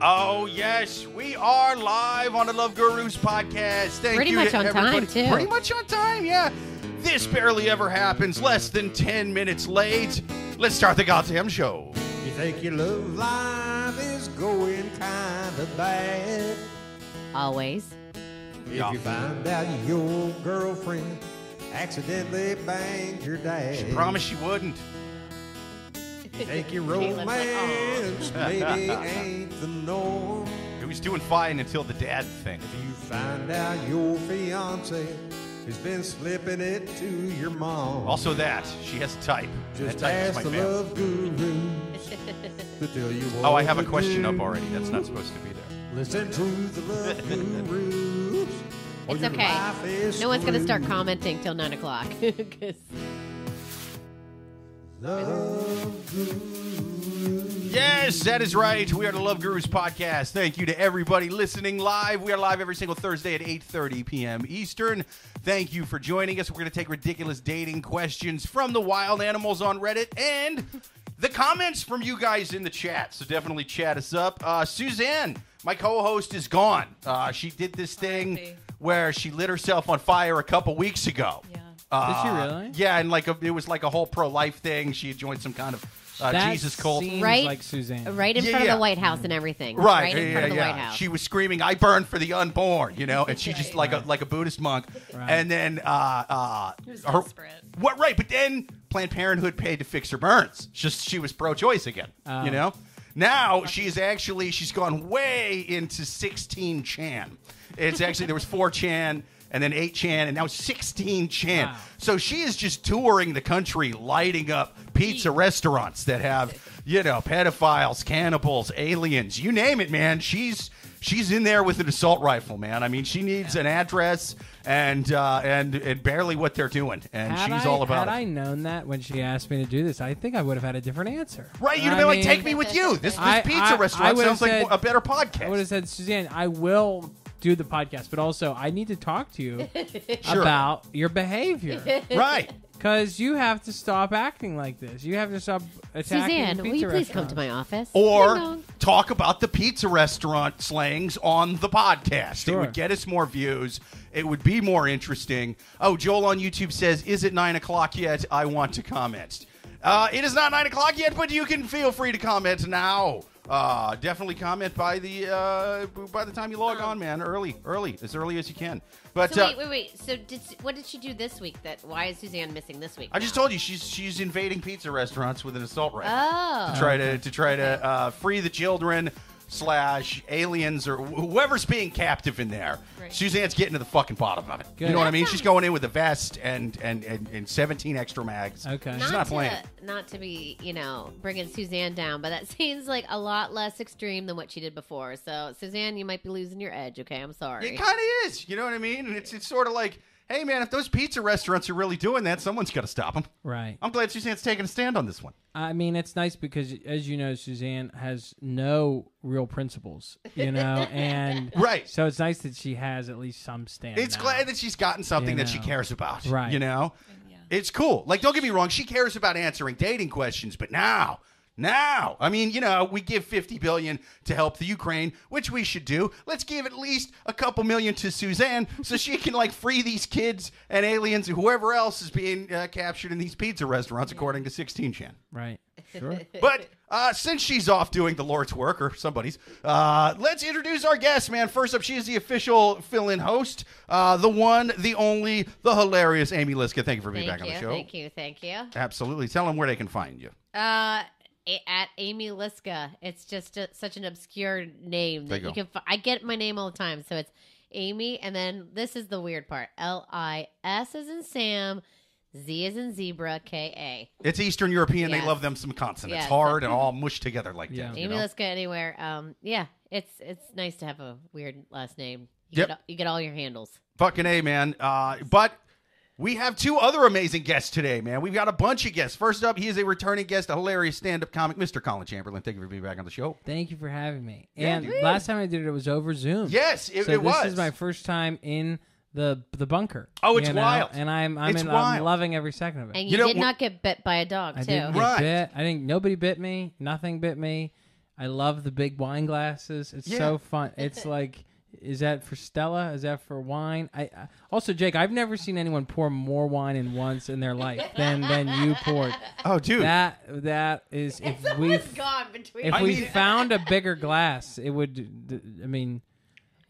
Oh yes, we are live on the Love Gurus podcast. Thank Pretty you much to on time, too. Pretty much on time, yeah. This barely ever happens. Less than ten minutes late. Let's start the goddamn show. You think your love life is going kind of bad. Always. If Yeah. you find out your girlfriend accidentally banged your dad. She promised she wouldn't. You think like, romance maybe ain't the norm. He was doing fine until the dad thing. If you find out your fiance has been slipping it to your mom. Also, that she has a type. just that type is ask my the family. love gurus to tell you what Oh, I have a question do. up already. That's not supposed to be there. Listen to the love gurus. It's okay. No one's going to start commenting till 9 o'clock. 'Cause- Love gurus. Yes, that is right. We are the Love Gurus podcast. Thank you to everybody listening live. We are live every single Thursday at 8:30 p.m. Eastern. Thank you for joining us. We're going to take ridiculous dating questions from the wild animals on Reddit and the comments from you guys in the chat. So definitely chat us up. Uh, Suzanne, my co-host, is gone. Uh, she did this thing where she lit herself on fire a couple weeks ago. Yeah. Uh, Did she really? Yeah, and like a, it was like a whole pro-life thing. She had joined some kind of uh, That Jesus cult. seems Right? like Suzanne. right in Yeah, front yeah. of the White House and everything. Right, in yeah, front of the yeah. White House. She was screaming, "I burn for the unborn," you know, and she just like a like a Buddhist monk. Right. And then, uh, uh, was her- desperate. what? Right, but then Planned Parenthood paid to fix her burns. Just she was pro-choice again, Oh. you know. Now she's actually she's gone way into 16 Chan. It's actually there was four Chan. And then 8 Chan, and now 16 Chan. Wow. So she is just touring the country, lighting up pizza restaurants that have, you know, pedophiles, cannibals, aliens, you name it, man. She's she's in there with an assault rifle, man. I mean, she needs an address and uh, and and barely what they're doing, and Had she's I, all about had it. I known that when she asked me to do this, I think I would have had a different answer. right? You'd have been like, "Take me with you." This, this I- pizza I- restaurant sounds like a better podcast. I would have said, Suzanne, I will do the podcast, but also I need to talk to you Sure. about your behavior right? because you have to stop acting like this. You have to stop attacking Suzanne, the will pizza you please come to restaurants. my office? or dong. talk about the pizza restaurant slangs on the podcast. It Sure. would get us more views. It would be more interesting. Oh, Joel on YouTube says, "Is it nine o'clock yet? I want to comment." Uh, it is not nine o'clock yet, but you can feel free to comment now. Uh, definitely comment by the uh, by the time you log on, man. Early, early, as early as you can. But So uh, wait, wait, wait. So did what did she do this week? That why is Suzanne missing this week? I just told you she's she's invading pizza restaurants with an assault rifle. Oh, to try to to try to uh, free the children slash aliens or wh- whoever's being captive in there. Right. Suzanne's getting to the fucking bottom of it. You Good. know what I mean? She's going in with a vest and and and, and 17 extra mags. Okay. She's not to, playing. Not to be, you know, bringing Suzanne down, but that seems like a lot less extreme than what she did before. So, Suzanne, you might be losing your edge. Okay, I'm sorry. It kind of is. You know what I mean? And it's it's sort of like, hey man, if those pizza restaurants are really doing that, someone's got to stop them. Right. I'm glad Suzanne's taking a stand on this one. I mean, it's nice because, as you know, Suzanne has no real principles, you know, and Right. So it's nice that she has at least some stand. It's now. glad that she's gotten something You that she cares about. Right. You know? Yeah. It's cool. Like, don't get me wrong, she cares about answering dating questions, but now, now, I mean, you know, we give 50 billion to help the Ukraine, which we should do. Let's give at least a couple million to Suzanne so she can like free these kids and aliens and whoever else is being uh, captured in these pizza restaurants, according to 16 Chan. right. Sure. But uh, since she's off doing the Lord's work, or somebody's, uh, let's introduce our guest, man. First up, she is the official fill-in host, uh, the one, the only, the hilarious Amy Liszka. Thank you for being Thank back you, on the show. thank you, thank you. Absolutely. Tell them where they can find you. A- at Amy Liszka. It's just a, such an obscure name There that you you go. can. Fi- I get my name all the time, so it's Amy, and then this is the weird part: L I S is in Sam, Z is in zebra, K A. It's Eastern European. They love them some consonants, Yes. hard and all mushed together like Yeah. that. you Amy know? Liszka anywhere. Um, yeah, it's it's nice to have a weird last name. You Yep. get you get all your handles. Fucking A, man. Uh, but we have two other amazing guests today, man. We've got a bunch of guests. First up, he is a returning guest, a hilarious stand-up comic, Mr. Collin Chamberlin. Thank you for being back on the show. Thank you for having me. Yeah, and dude. last time I did it, it was over Zoom. Yes, it, so it this is my first time in the the bunker. Oh, it's you know? wild. and I'm I'm, in, wild. I'm loving every second of it. And You you, know, did wh- not get bit by a dog I too. didn't get Right. bit. I think nobody bit me. Nothing bit me. I love the big wine glasses. It's Yeah. so fun. It's like, is that for Stella? Is that for wine? I, I also Jake. I've never seen anyone pour more wine in once in their life than than you poured. Oh, dude. That that is if we gone between. if I we mean- found a bigger glass, it would. d- I mean,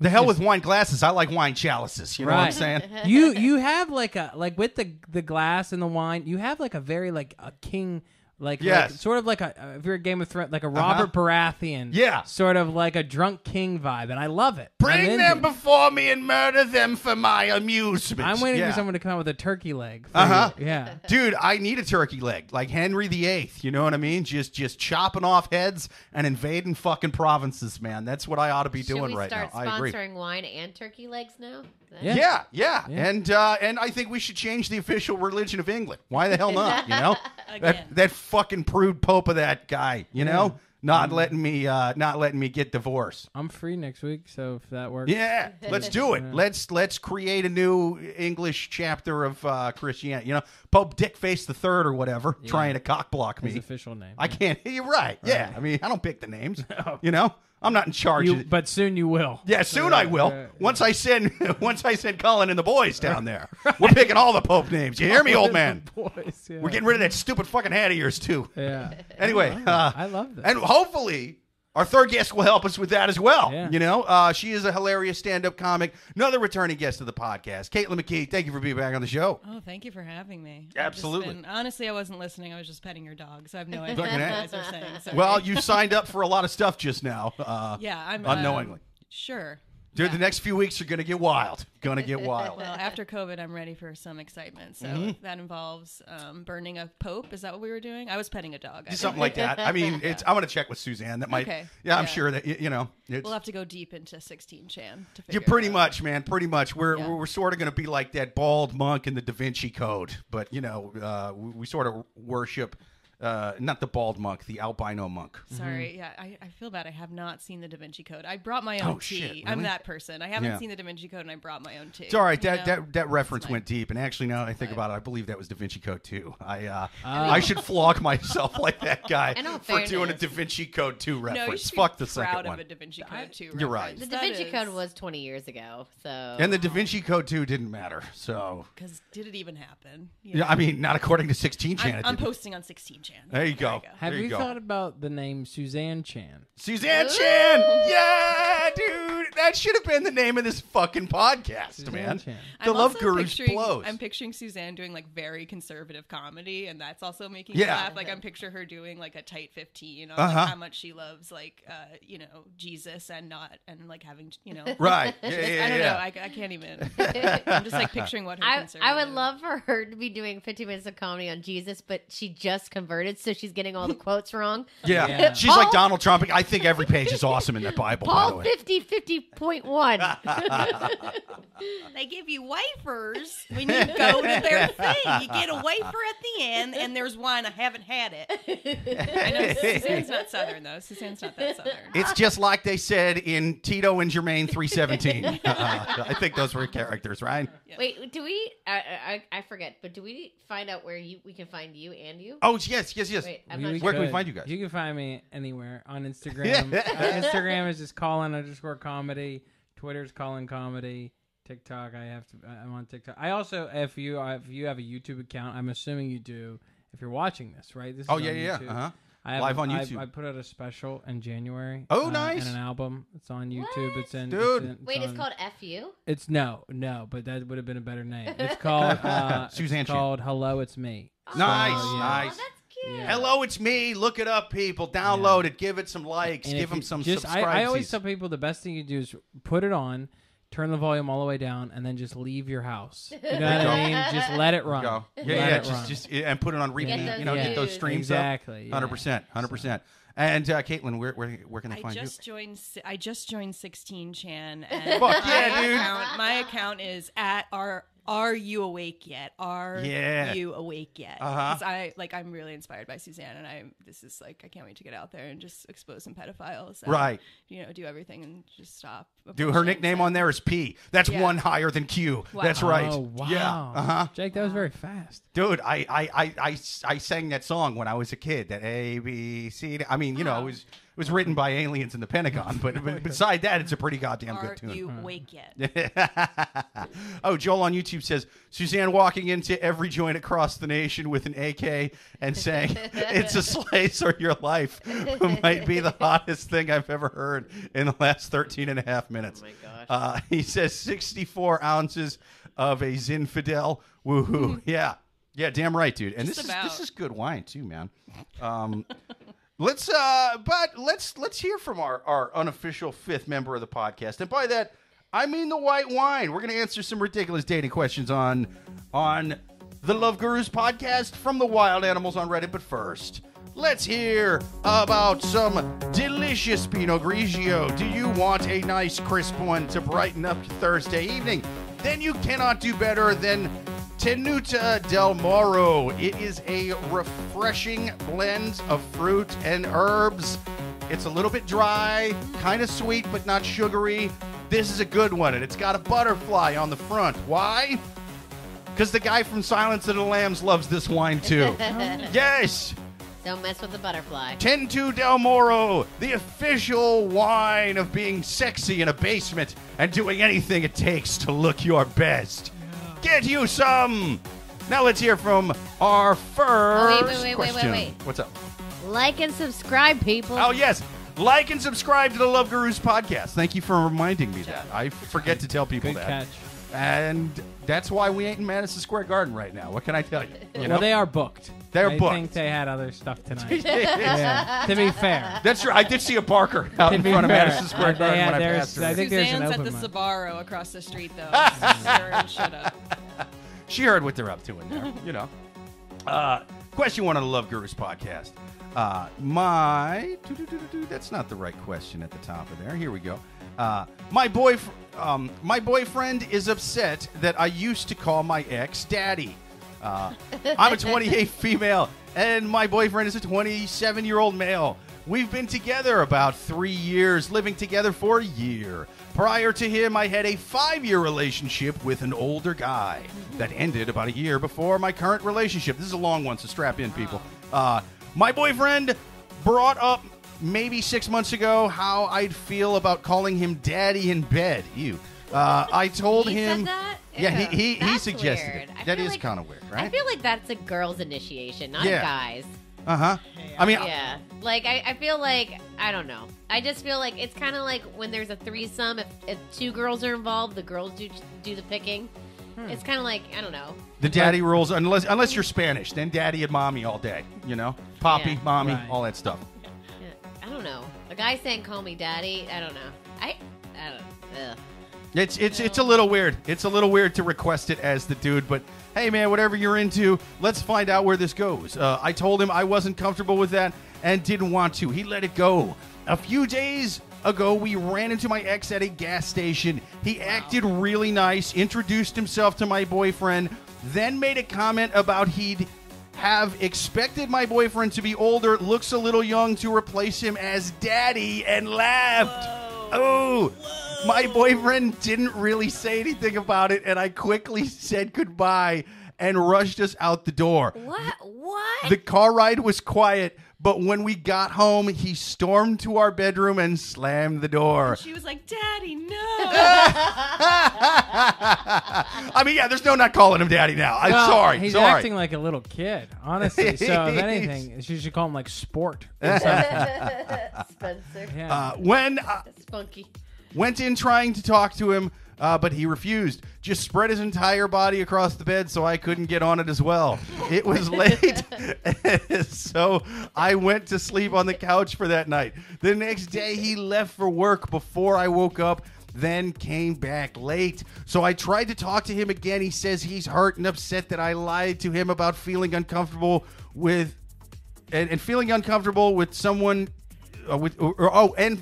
the hell with wine glasses. I like wine chalices. You know what I'm saying? you you have like a like with the the glass and the wine, you have like a very like a king. Like, like Yes. Uh-huh. sort of like a if you're a Game of Thrones, like a Robert Baratheon, Yeah. sort of like a drunk king vibe, and I love it. Bring them it. before me and murder them for my amusement. I'm waiting Yeah. for someone to come out with a turkey leg. Uh-huh. Yeah. Dude, I need a turkey leg, like Henry VIII. You know what I mean? Just just chopping off heads and invading fucking provinces, man. That's what I ought to be Should doing we right start now. I agree. sponsoring wine and turkey legs now? Yeah. Yeah, yeah, Yeah. and uh, and I think we should change the official religion of England. Why the hell not? You know, Again. that that fucking prude pope of that guy. You know, not letting me uh, not letting me get divorced. I'm free next week, so if that works. Yeah, let's do it. Let's let's create a new English chapter of uh, Christianity. You know, Pope Dick Face the Third or whatever, trying to cockblock His me. official name. I can't. You're right. Yeah, I mean, I don't pick the names. You know, I'm not in charge. You, but soon you will. yeah, soon I will. yeah, Once I send, once I send Collin and the boys down there, we're picking all the Pope names. You hear me, old man? Boys, yeah. We're getting rid of that stupid fucking hat of yours too. Yeah. Anyway, uh, I love that. and hopefully our third guest will help us with that as well. Yeah. You know, uh, she is a hilarious stand-up comic, another returning guest of the podcast, Caitlin McKee. Thank you for being back on the show. Oh, thank you for having me. I've Absolutely. been- honestly, I wasn't listening. I was just petting your dog, so I have no idea what you guys are saying. Sorry. Well, you signed up for a lot of stuff just now. Uh, yeah, I'm unknowingly. um, sure. Dude, Yeah. the next few weeks are going to get wild. Going to get wild. Well, after COVID, I'm ready for some excitement. So Mm-hmm. that involves um, burning a pope. Is that what we were doing? I was petting a dog. I Something think. like that. I mean, it's. I'm going to check with Suzanne. That might. Okay. Yeah, I'm Yeah. sure that you know. It's, We'll have to go deep into 16 Chan to You're pretty much, man. Pretty much. We're Yeah. we're, we're sort of going to be like that bald monk in the Da Vinci Code, but you know, uh, we, we sort of worship uh, not the bald monk, the albino monk. Sorry, Mm-hmm. yeah, I, I feel bad. I have not seen the Da Vinci Code. I brought my own Oh, tea. shit, I'm really? that person. I haven't Yeah. seen the Da Vinci Code, and I brought my own tea. It's all right. you That know? that that reference went deep, and actually, now that I think about it, I believe that was Da Vinci Code too. I uh, Ah. I should flog myself like that guy In all for doing a fairness- Da Vinci Code two No, you reference. should be Fuck the proud second of one. a Da Vinci Code too. You're right. The Da Vinci Code was 20 years ago, so And the Da Vinci Code two didn't matter. So because did it even happen? You yeah, know? I mean, not according to 16 Chan. I'm, it I'm didn't. posting on 16 Chan. There you go. Have There you you go. thought about the name Suzanne Chan? Suzanne Chan. Yeah, dude. That should have been the name of this fucking podcast, Suzanne man. Chan. The I'm Love also Gurus picturing, blows. I'm picturing Suzanne doing like very conservative comedy, and that's also making Yeah. me laugh. Like I'm picture her doing like a tight 15 on Uh-huh. like, how much she loves like uh, you know Jesus and not and like having you know. right. Yeah, Just- yeah, I don't yeah. know. I, I can't even. I'm just like picturing what her. I, I would love for her to be doing 15 minutes of comedy on Jesus, but she just converted, so she's getting all the quotes wrong. Yeah. Yeah. She's like Paul- Donald Trump. I think every page is awesome in that Bible, by the Paul way. 50 50.1. They give you wafers when you go to their thing. You get a wafer at the end, and there's wine. I haven't had it. I know Suzanne's not Southern though. Suzanne's not that Southern. It's just like they said in Tito and Jermaine 317. Uh, I think those were characters, right? Wait, do we? I, I I forget, but do we find out where you we can find you and you? Oh, yes, yes, yes. Wait, I'm We- not we sure. Where can we could. find you guys? You can find me anywhere on Instagram. Uh, Instagram is just Collin underscore comedy. Twitter's Collin comedy. TikTok, I have to. I'm on TikTok. I also, if you if you have a YouTube account, I'm assuming you do. If you're watching this, right? This Oh, is yeah, on yeah, YouTube. uh-huh. I have, Live on I- YouTube. I, put out a special in January. Oh, uh, nice. And an album. It's on YouTube. It's in. Dude. It's in, Wait, it's on- called FU? It's no, no, but that would have been a better name. It's called uh, Suzanne It's Chan. called Hello, It's Me. Nice, So, yeah. nice. Oh, that's cute. Yeah. Hello, it's me. Look it up, people. Download it. Give it some likes. And Give if them you some just, I. I always tell people the best thing you do is put it on, turn the volume all the way down, and then just leave your house. You know what I mean? Just let it run. Go. Yeah, Let yeah. Just, run. just and put it on repeat. those you know, get those views. streams Exactly. Hundred percent. Hundred percent. And uh, Caitlin, where, where where can they I find just you? joined. I just joined 16 Chan. And Fuck yeah, my dude. Account, my account is at are Are you awake yet? Are Yeah. you awake yet? Uh-huh. 'Cause I like. I'm really inspired by Suzanne, and I. This is like. I can't wait to get out there and just expose some pedophiles. and, Right. You know, do everything and just stop. Do her abortion. nickname on there is P. That's Yeah. one higher than Q. Wow. That's right. Oh wow. Yeah. Uh huh. Jake, that was very fast. Dude, I, I, I, I, I sang that song when I was a kid. That A B C. D- I mean, you know, it was was written by aliens in the Pentagon, but, but beside that, it's a pretty goddamn Are good tune. you awake yet? oh, Joel on YouTube says Suzanne walking into every joint across the nation with an AK and saying it's a slice or your life might be the hottest thing I've ever heard in the last 13 and a half minutes. Oh my gosh. Uh, he says 64 ounces of a Zinfandel. Woohoo. yeah. Yeah, damn right, dude. And Just this is this is good wine too, man. Um, let's uh but let's let's hear from our our unofficial fifth member of the podcast. And by that, I mean the white wine. We're to answer some ridiculous dating questions on on the Love Gurus podcast from the wild animals on Reddit, but first, let's hear about some delicious Pinot Grigio. Do you want a nice crisp one to brighten up Thursday evening? Then you cannot do better than Tenuta del Moro. It is a refreshing blend of fruit and herbs. It's a little bit dry, kind of sweet, but not sugary. This is a good one, and it's got a butterfly on the front. Why? Because the guy from Silence of the Lambs loves this wine too. yes! Don't mess with the butterfly. Tentu Del Moro, the official wine of being sexy in a basement and doing anything it takes to look your best. Get you some! Now let's hear from our first wait, wait, wait, wait, question. wait. What's up? Like and subscribe, people. Oh yes, like and subscribe to the Love Gurus podcast. Thank you for reminding me that. I forget to tell people Good that, catch. and that's why we ain't in Madison Square Garden right now. What can I tell you? You know, Well, they are booked. They're I booked. I think they had other stuff tonight. yeah. To be fair. that's true. I did see a Barker out in be front of Madison Square uh, Garden had when I passed through. I think there's an Suzanne's at the open mic. Sbarro across the street, though. Sir, shut up. she heard what they're up to in there, you know. Uh, question one on the Love Gurus podcast. Uh, my that's not the right question at the top of there. Here we go. Uh, my boy, um, my boyfriend is upset that I used to call my ex daddy. Uh, I'm a 28 female, and my boyfriend is a 27 year old male. We've been together about three years, living together for a year. Prior to him, I had a five year relationship with an older guy that ended about a year before my current relationship. This is a long one, so strap in, people. Uh, my boyfriend brought up maybe six months ago how I'd feel about calling him daddy in bed. Ew. Uh, I told He him. said that? Yeah, he, he, he That's suggested weird. it. I That feel is like- kind of weird, right? I feel like that's a girl's initiation, not Yeah. a guy's. Uh huh. I mean, Yeah. Like, I, I feel like, I don't know. I just feel like it's kind of like when there's a threesome, if, if two girls are involved, the girls do do the picking. Hmm. It's kind of like, I don't know. the daddy rules, unless unless you're Spanish, then daddy and mommy all day. You know, poppy, Yeah. mommy, Right. all that stuff. I don't know. A guy saying "call me daddy," I don't know. I, I don't. Ugh. It's it's it's a little weird. It's a little weird to request it as the dude, but hey man, whatever you're into, let's find out where this goes. Uh, I told him I wasn't comfortable with that and didn't want to. He let it go. A few days ago, we ran into my ex at a gas station. He acted really nice, introduced himself to my boyfriend, then made a comment about he'd have expected my boyfriend to be older, looks a little young to replace him as daddy, and laughed. Oh, my boyfriend didn't really say anything about it, and I quickly said goodbye and rushed us out the door. What? What? The car ride was quiet, but when we got home, he stormed to our bedroom and slammed the door. She was like, Daddy, no. I mean, yeah, there's no not calling him daddy now. I'm Well, sorry. He's sorry. acting like a little kid, honestly. So if anything, she should call him like sport. or something. Spencer. Yeah. uh, when uh, That's funky. went in trying to talk to him, uh, but he refused. Just spread his entire body across the bed so I couldn't get on it as well. It was late, so I went to sleep on the couch for that night. The next day, he left for work before I woke up. Then came back late. So I tried to talk to him again. He says he's hurt and upset that I lied to him about feeling uncomfortable with and, and feeling uncomfortable with someone uh, with or, or- oh and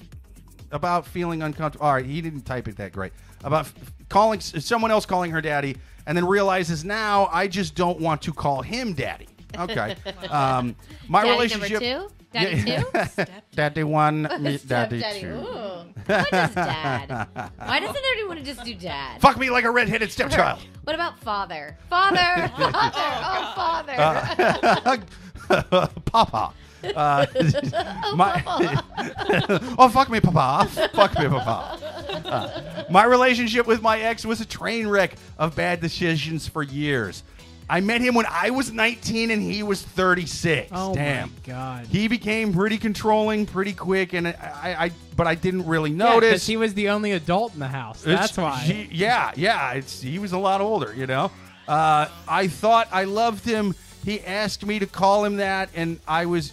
about feeling uncomfortable. All right, he didn't type it that great. About calling someone else calling her daddy, and then realizes now I just don't want to call him daddy. Okay, um, my Daddy relationship. number two. Daddy Yeah. two. daddy one, me- daddy Stepdaddy. two. Ooh. What is dad? Why doesn't everyone want to just do dad? Fuck me like a redheaded stepchild. What about father? Father. Father. Oh, father. Uh, Papa. Uh, my oh fuck me, papa. Fuck me, papa. Uh, my relationship with my ex was a train wreck of bad decisions for years. I met him when I was 19 and he was 36. Oh Damn. my god. He became pretty controlling pretty quick, and I, I but I didn't really Yeah, 'cause notice. he was the only adult in the house. It's- That's why. he- yeah, yeah. It's he was a lot older, you know. Uh, I thought I loved him. He asked me to call him that, and I was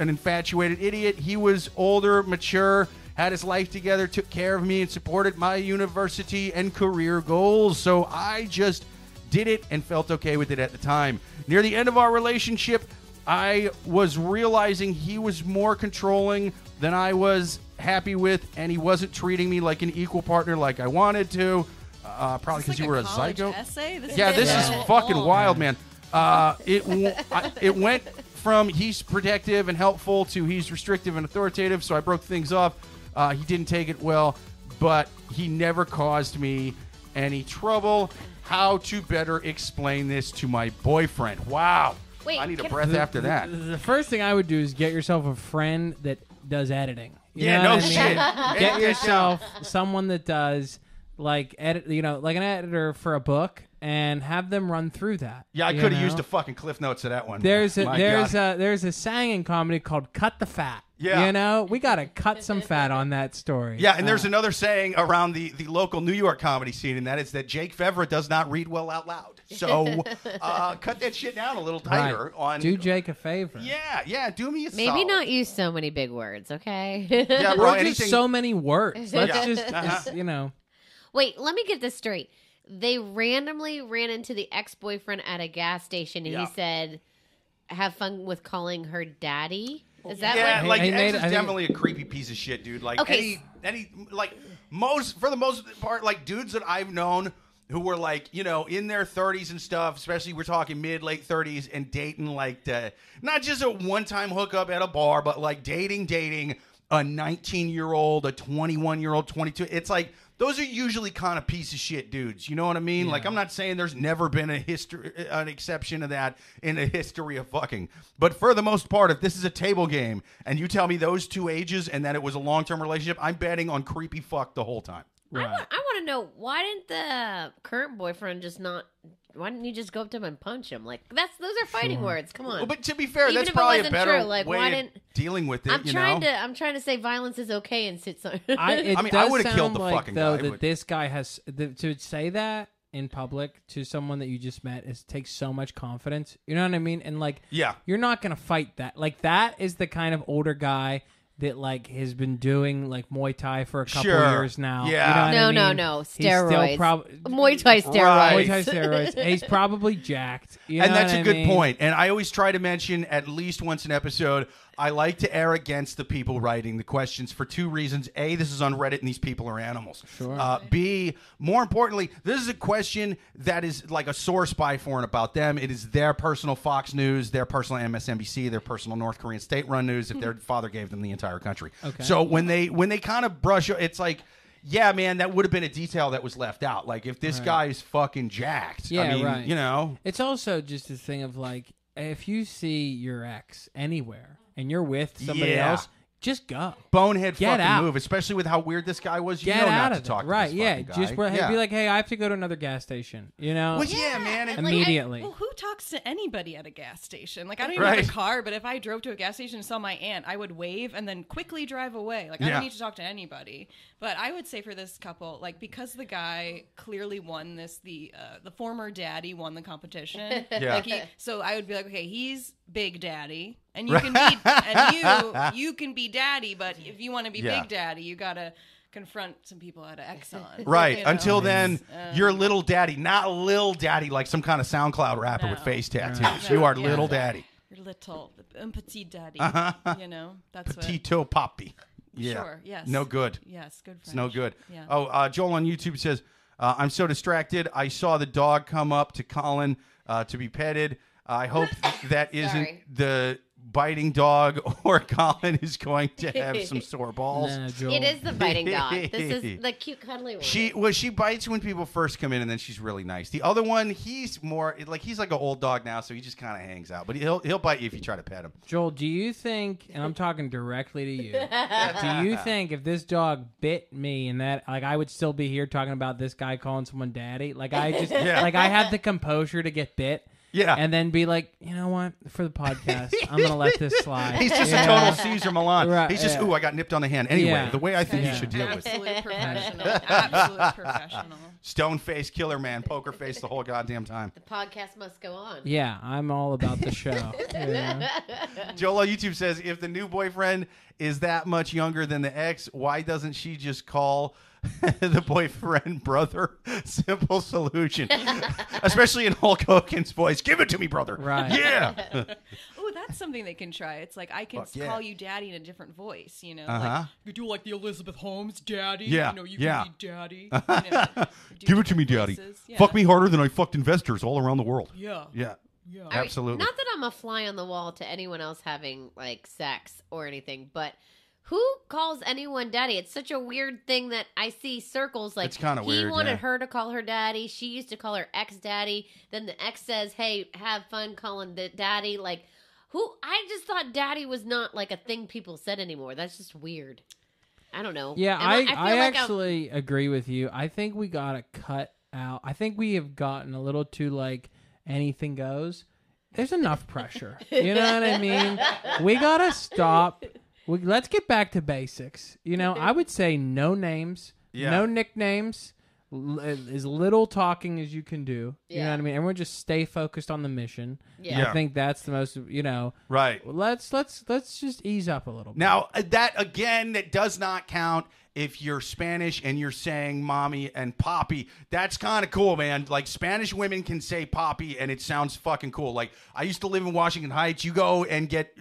an infatuated idiot. He was older, mature, had his life together, took care of me, and supported my university and career goals. So I just did it and felt okay with it at the time. Near the end of our relationship, I was realizing he was more controlling than I was happy with, and he wasn't treating me like an equal partner like I wanted to. Uh, probably because like you were a college zygote. Essay? This Yeah, is this Yeah. is fucking long. wild, man. Uh, it w- I, it went from he's protective and helpful to he's restrictive and authoritative. So I broke things off. Uh, he didn't take it well, but he never caused me any trouble. How to better explain this to my boyfriend? Wow. Wait, I need a can- breath after that. The first thing I would do is get yourself a friend that does editing. You Yeah, know no what I mean? shit. Get yourself someone that does like edit, you know, like an editor for a book, and have them run through that. Yeah, I could have used a fucking cliff notes of that one. There's a My there's God. a there's a saying in comedy called "cut the fat." Yeah. you know, we got to cut some fat on that story. Yeah, and there's Uh, another saying around the, the local New York comedy scene, and that is that Jake Vevera does not read well out loud. So uh, cut that shit down a little right. tighter. On do Jake a favor. yeah, yeah, do me a Maybe solid. not use so many big words, okay? Yeah, bro. just Anything. so many words. Let's Yeah. just, Uh-huh. just, you know. Wait, let me get this straight. They randomly ran into the ex boyfriend at a gas station and Yeah. he said, have fun with calling her daddy. Is that yeah, what? like He X is I think- definitely a creepy piece of shit, dude. Like Okay. any any like most for the most part, like dudes that I've known who were like you know in their 30s and stuff, especially we're talking mid late 30s and dating like the, not just a one time hookup at a bar, but like dating dating a 19 year old, a 21 year old, 22. It's like those are usually kind of piece of shit dudes. You know what I mean? Like I'm not saying there's never been a history, an exception of that in the history of fucking. But for the most part, if this is a table game and you tell me those two ages and that it was a long term relationship, I'm betting on creepy fuck the whole time. I, want, I want to know why didn't the current boyfriend just not? Why didn't you just go up to him and punch him? Like that's those are fighting words. Come on. Well, but to be fair, Even that's if it probably a wasn't better true, like, way why of didn't- dealing with it. I'm you trying know? to. I'm trying to say violence is okay and sit. So, I, it I mean, I does would've killed sound the like, fucking though guy, that but- this guy has the, to say that in public to someone that you just met is takes so much confidence. You know what I mean? And like, Yeah. you're not gonna fight that. Like that is the kind of older guy that like has been doing like Muay Thai for a couple Sure. years now. Yeah. You know what No, I no, mean? no. He's still Steroids. prob- Muay Thai steroids. Right. Muay Thai steroids. He's probably jacked. You and know that's what a I good mean? point. And I always try to mention at least once an episode. I like to err against the people writing the questions for two reasons: a, this is on Reddit, and these people are animals. Sure. Uh, b, more importantly, this is a question that is like a source by for and about them. It is their personal Fox News, their personal MSNBC, their personal North Korean state-run news. If their father gave them the entire country. Okay. So when they when they kind of brush, it's like. Yeah, man, that would have been a detail that was left out. Like if this Right. guy is fucking jacked, Yeah, I mean, right. you know, It's also just a thing of like if you see your ex anywhere and you're with somebody Yeah. else, just go. bonehead Get fucking out. move, especially with how weird this guy was. You Get know out not of to there. talk to right? this Yeah, fucking guy. just re- yeah. be like, hey, I have to go to another gas station. You know? well, yeah, man. and- Like, I- Immediately. well, who talks to anybody at a gas station? Like, I don't even Right. have a car, but if I drove to a gas station and saw my aunt, I would wave and then quickly drive away. Like, I Yeah. don't need to talk to anybody. But I would say for this couple, like, because the guy clearly won this, the uh, the former daddy won the competition. Yeah. Like he, so I would be like, okay, he's big daddy, and you can be, and you you can be daddy, but if you want to be Yeah. big daddy, you gotta confront some people at Exxon. Right. you know? Until then, Uh, you're little daddy, not lil daddy like some kind of SoundCloud rapper with No. face tattoos. Right. You are Yeah. little daddy. You're little, un petit daddy. Uh-huh. You know, that's what. Petito Poppy. Yeah. Sure, yes. No good. Yes, good. French. It's no good. Yeah. Oh, uh, Joel on YouTube says, uh, I'm so distracted. I saw the dog come up to Collin uh, to be petted. I hope th- that isn't Sorry. the biting dog or Collin is going to have some sore balls. Nah, Joel. It is the biting dog. This is the cute cuddly one. She well, she bites when people first come in, and then she's really nice. The other one, he's more like he's like an old dog now, so he just kind of hangs out. But he'll he'll bite you if you try to pet him. Joel, do you think, and I'm talking directly to you, do you think if this dog bit me and that, like, I would still be here talking about this guy calling someone daddy? Like, I just, Yeah. like, I had the composure to get bit. Yeah. And then be like, you know what? For the podcast, I'm going to let this slide. He's just Yeah. a total Cesar Millan. Right, he's just, yeah. ooh, I got nipped on the hand. Anyway, Yeah. the way I think Yeah. you should deal with it. Absolute professional. Absolute professional. Stone face, killer man, poker face the whole goddamn time. the podcast must go on. Yeah, I'm all about the show. Yeah. Joel on YouTube says, if the new boyfriend is that much younger than the ex, why doesn't she just call the boyfriend brother? Simple solution. Especially in Hulk Hogan's voice. Give it to me, brother. Right. Yeah. That's something they can try. It's like I can Fuck yeah. call you daddy in a different voice. You know, Uh-huh. like you do like the Elizabeth Holmes daddy. Yeah, you know, you yeah. can be daddy. You know, Give it to me, different daddy. Yeah. Fuck me harder than I fucked investors all around the world. Yeah. Yeah. Yeah. I mean, Absolutely. not that I'm a fly on the wall to anyone else having like sex or anything, but who calls anyone daddy? It's such a weird thing that I see circles like It's kinda he weird, wanted yeah. her to call her daddy. She used to call her ex daddy. Then the ex says, "Hey, have fun calling the daddy." Like, who? I just thought daddy was not like a thing people said anymore. That's just weird. I don't know. Yeah, Am I, feel I, like I'm- actually agree with you. I think we gotta cut out. I think we have gotten a little too like anything goes. There's enough pressure. You know what I mean? We gotta stop. We, let's get back to basics. You know, I would say no names, Yeah. no nicknames, l- as little talking as you can do. You know Yeah. what I mean? Everyone just stay focused on the mission. Yeah. Yeah. I think that's the most. You know, Right. let's let's let's just ease up a little bit. Now, uh, that again, that does not count if you're Spanish and you're saying mommy and poppy. That's kind of cool, man. Like, Spanish women can say poppy and it sounds fucking cool. Like, I used to live in Washington Heights. You go and get,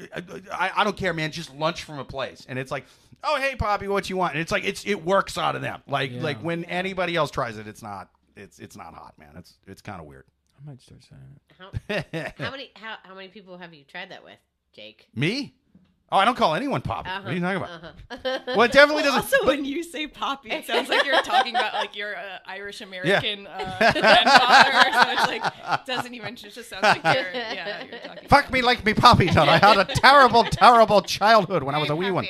I, I don't care, man, just lunch from a place. And it's like, oh, hey, poppy, what you want? And it's like, it's it works out of them. Like, Yeah. like when anybody else tries it, it's not. It's it's not hot, man. It's it's kind of weird. I might start saying it. How, how many how how many people have you tried that with, Jake? Me? Oh, I don't call anyone poppy. Uh-huh, What are you talking about? uh-huh. Well, it definitely doesn't. Also, but- when you say poppy, it sounds like you're talking about like your uh, Irish American uh, grandfather. So it's like it doesn't even. It just sounds like you're yeah. You're talking. Fuck me like me poppy done. I had a terrible, terrible childhood when I was a wee one.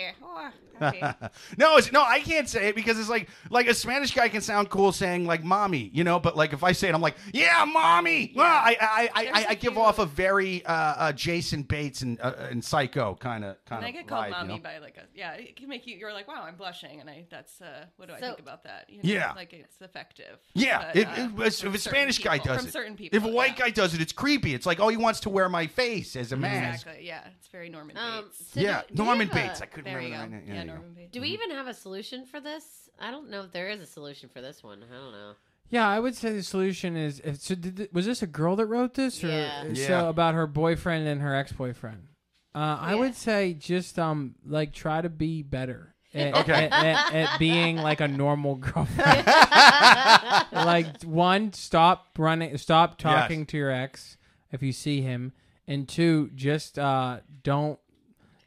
Okay. no, it's, no, I can't say it because it's like like a Spanish guy can sound cool saying like "mommy," you know. But like if I say it, I'm like, "Yeah, mommy." Well, I I I, There's I, a I give off a very uh, uh, Jason Bates and uh, and Psycho kind of kind And of I get called vibe, mommy you know? by like a yeah. It can make you. You're like, wow, I'm blushing, and I that's uh, what do I think about that? You Yeah. like it's effective. Yeah, But, it, uh, it- if from a certain Spanish guy people- does from it, certain people, if a white yeah. guy does it, it's creepy. It's like, oh, he wants to wear my face as a mask. Exactly. Yeah, it's very Norman Um, Bates. so Yeah, do- do Norman Bates. I couldn't There you remember go. Yeah, there you go. Norman Do we even have a solution for this? I don't know if there is a solution for this one. I don't know. Yeah, I would say the solution is. if- So, did, th- was this a girl that wrote this, or Yeah. so Yeah. about her boyfriend and her ex boyfriend? Uh, I Yeah. would say just um like try to be better. At, Okay. at, at- at being like a normal girlfriend. like one, stop running, stop talking Yes. to your ex if you see him, and two, just uh don't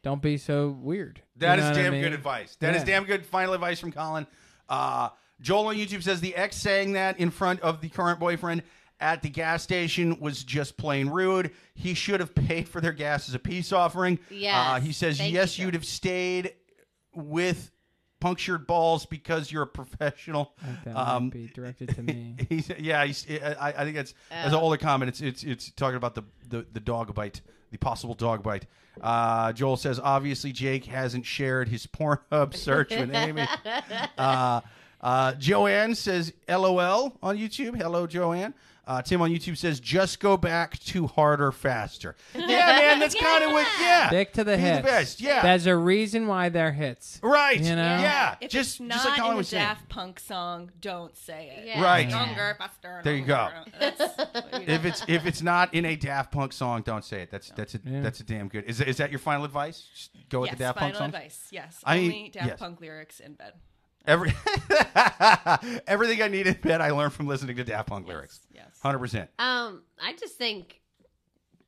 don't be so weird. That You is know what I damn mean? good advice. That is Yeah. damn good final advice from Collin. Uh, Joel on YouTube says the ex saying that in front of the current boyfriend at the gas station was just plain rude. He should have paid for their gas as a peace offering. Yes. Uh, he says, Thank yes, you, you'd have stayed with punctured balls because you're a professional. I that Um, might be directed to me. He's, yeah, he's, I, I think it's as an older comment. It's it's it's talking about the, the the dog bite, the possible dog bite. Uh, Joel says obviously Jake hasn't shared his Pornhub search with Amy. Uh, uh, Joanne says LOL on YouTube. Hello, Joanne. Uh, Tim on YouTube says just go back to harder, faster. Yeah, man, that's kind of what. Yeah, Stick to the Be hits. the best. Yeah, There's a reason why they're hits. right. You know? Yeah, If just it's just not like Collin in a was saying. Daft Punk song, don't say it. Yeah. Right. Stronger, faster. There you go. That's you If it's if it's not in a Daft Punk song, don't say it. That's that's a Yeah. that's a damn good. Is is that your final advice? Just go with the Daft Punk song. final advice. Yes, I mean, only Daft yes. Punk lyrics in bed. Every everything I need in bed, I learned from listening to Daft Punk lyrics. Yes. Hundred percent. Um, I just think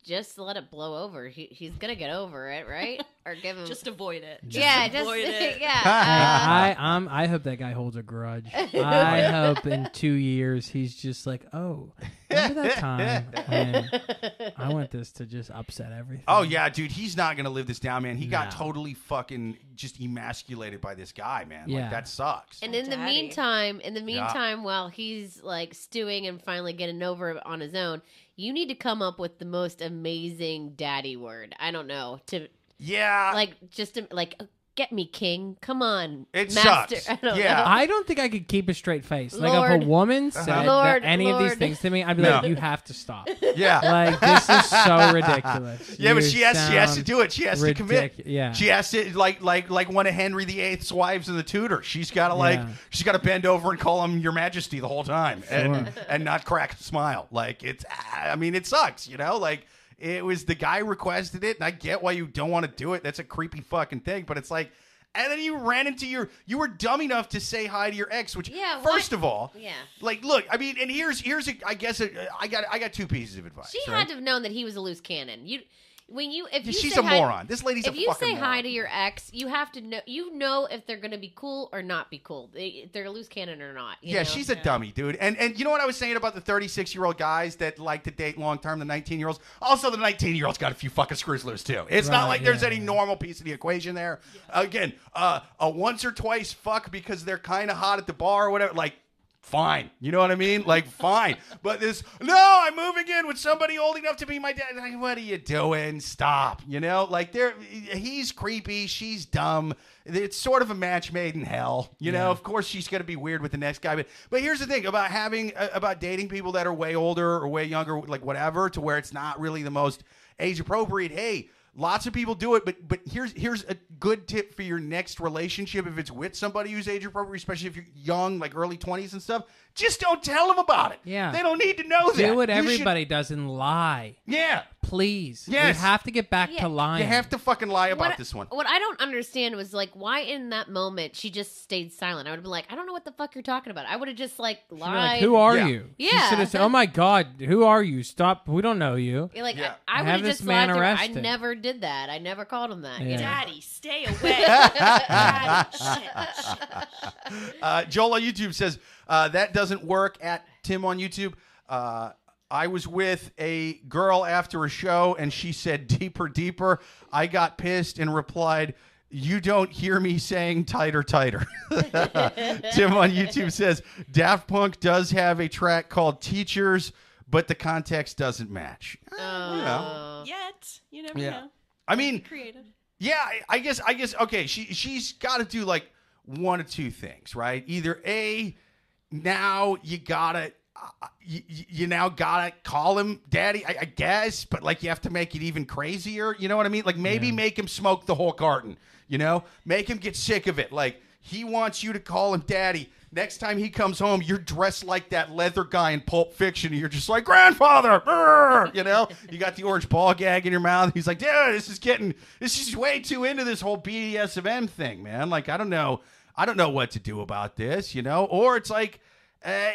just let it blow over. He, he's gonna get over it, right? Or give him Just avoid it. yeah, just avoid it. yeah. Hey, uh, I um I hope that guy holds a grudge. I hope in two years he's just like, oh, remember that time when I want this to just upset everything. Oh yeah, dude, he's not gonna live this down, man. He got totally fucking just emasculated by this guy, man. Yeah. Like that sucks. And in the meantime, in the meantime, while he's like stewing and finally getting over it on his own, you need to come up with the most amazing daddy word. I don't know to yeah, like just to, like get me king. Come on, It master. sucks. I don't Yeah. know. I don't think I could keep a straight face. Like if Lord. a woman uh-huh. said that Lord, any of these Lord. things to me, I'd be No. like, you have to stop. yeah, Like this is so ridiculous. yeah. But You she has she has to sound do it. She has to commit. Yeah. She has to like like like one of Henry VIII's wives in the Tudor. She's got to like Yeah. she's got to bend over and call him Your Majesty the whole time and Sure. and not crack a smile. Like it's I mean it sucks, you know. Like it was the guy requested it, and I get why you don't want to do it. That's a creepy fucking thing, but it's like. And then you ran into your, you were dumb enough to say hi to your ex, which, Yeah, first what- of all, Yeah. like, look, I mean, and here's, here's, a, I guess, a, I got, I got two pieces of advice. She right? had to have known that he was a loose cannon. You when you if you She's say a hi- moron. This lady's a moron. if you say moron. hi to your ex, you have to know you know if they're going to be cool or not be cool. They, they're a loose cannon or not. you Yeah, know? she's a dummy, dude. And and you know what I was saying about the 36 year old guys that like to date long term, the 19 year olds? Also, the 19 year olds got a few fucking screws loose, too. It's not Right, like there's yeah, any yeah. normal piece of the equation there. Again, uh, a once or twice fuck because they're kind of hot at the bar or whatever. Like, fine. You know what I mean? Like, fine. But this, no, I'm moving in with somebody old enough to be my dad. Like, what are you doing? Stop. You know, like, they're, he's creepy. She's dumb. It's sort of a match made in hell. You know, of course she's going to be weird with the next guy. But, but here's the thing about having, uh, about dating people that are way older or way younger, like whatever, to where it's not really the most age appropriate. Hey, Lots of people do it, but but here's here's a good tip for your next relationship if it's with somebody who's age appropriate, especially if you're young, like early twenties and stuff. Just don't tell them about it. Yeah. they don't need to know that. Do what You should- everybody does and lie. yeah, Please. Yes. We have to get back Yeah. to lying. you have to fucking lie about what, this one. What I don't understand was like why in that moment she just stayed silent. I would have been like, I don't know what the fuck you're talking about. I would have just like She'd be lied. like, who are Yeah. you? She Yeah. should have said, "Oh my God, who are you? Stop! We don't know you." You're like Yeah. I, I would Have have this just man lied to her. I arrested. never did that. I never called him that. Yeah. Daddy, stay away. Daddy, shit, shit. Uh, Joel on YouTube says uh, that doesn't work. At Tim on YouTube, uh, I was with a girl after a show, and she said deeper, deeper. I got pissed and replied. You don't hear me saying tighter, tighter. Tim on YouTube says Daft Punk does have a track called Teachers, but the context doesn't match. Oh. Yet, you never Yeah. know. I mean, Creative. yeah, I- I guess I guess okay, she she's got to do like one of two things, right? Either A, now you gotta uh, you, you now gotta call him daddy, I, I guess, but like you have to make it even crazier. You know what I mean? Like maybe make him smoke the whole carton. You know, make him get sick of it. Like he wants you to call him daddy. Next time he comes home, you're dressed like that leather guy in Pulp Fiction. And you're just like grandfather, Brr!" you know. You got the orange ball gag in your mouth. He's like, dude, this is getting, this is way too into this whole BDSM thing, man. Like, I don't know, I don't know what to do about this, you know. Or it's like, uh,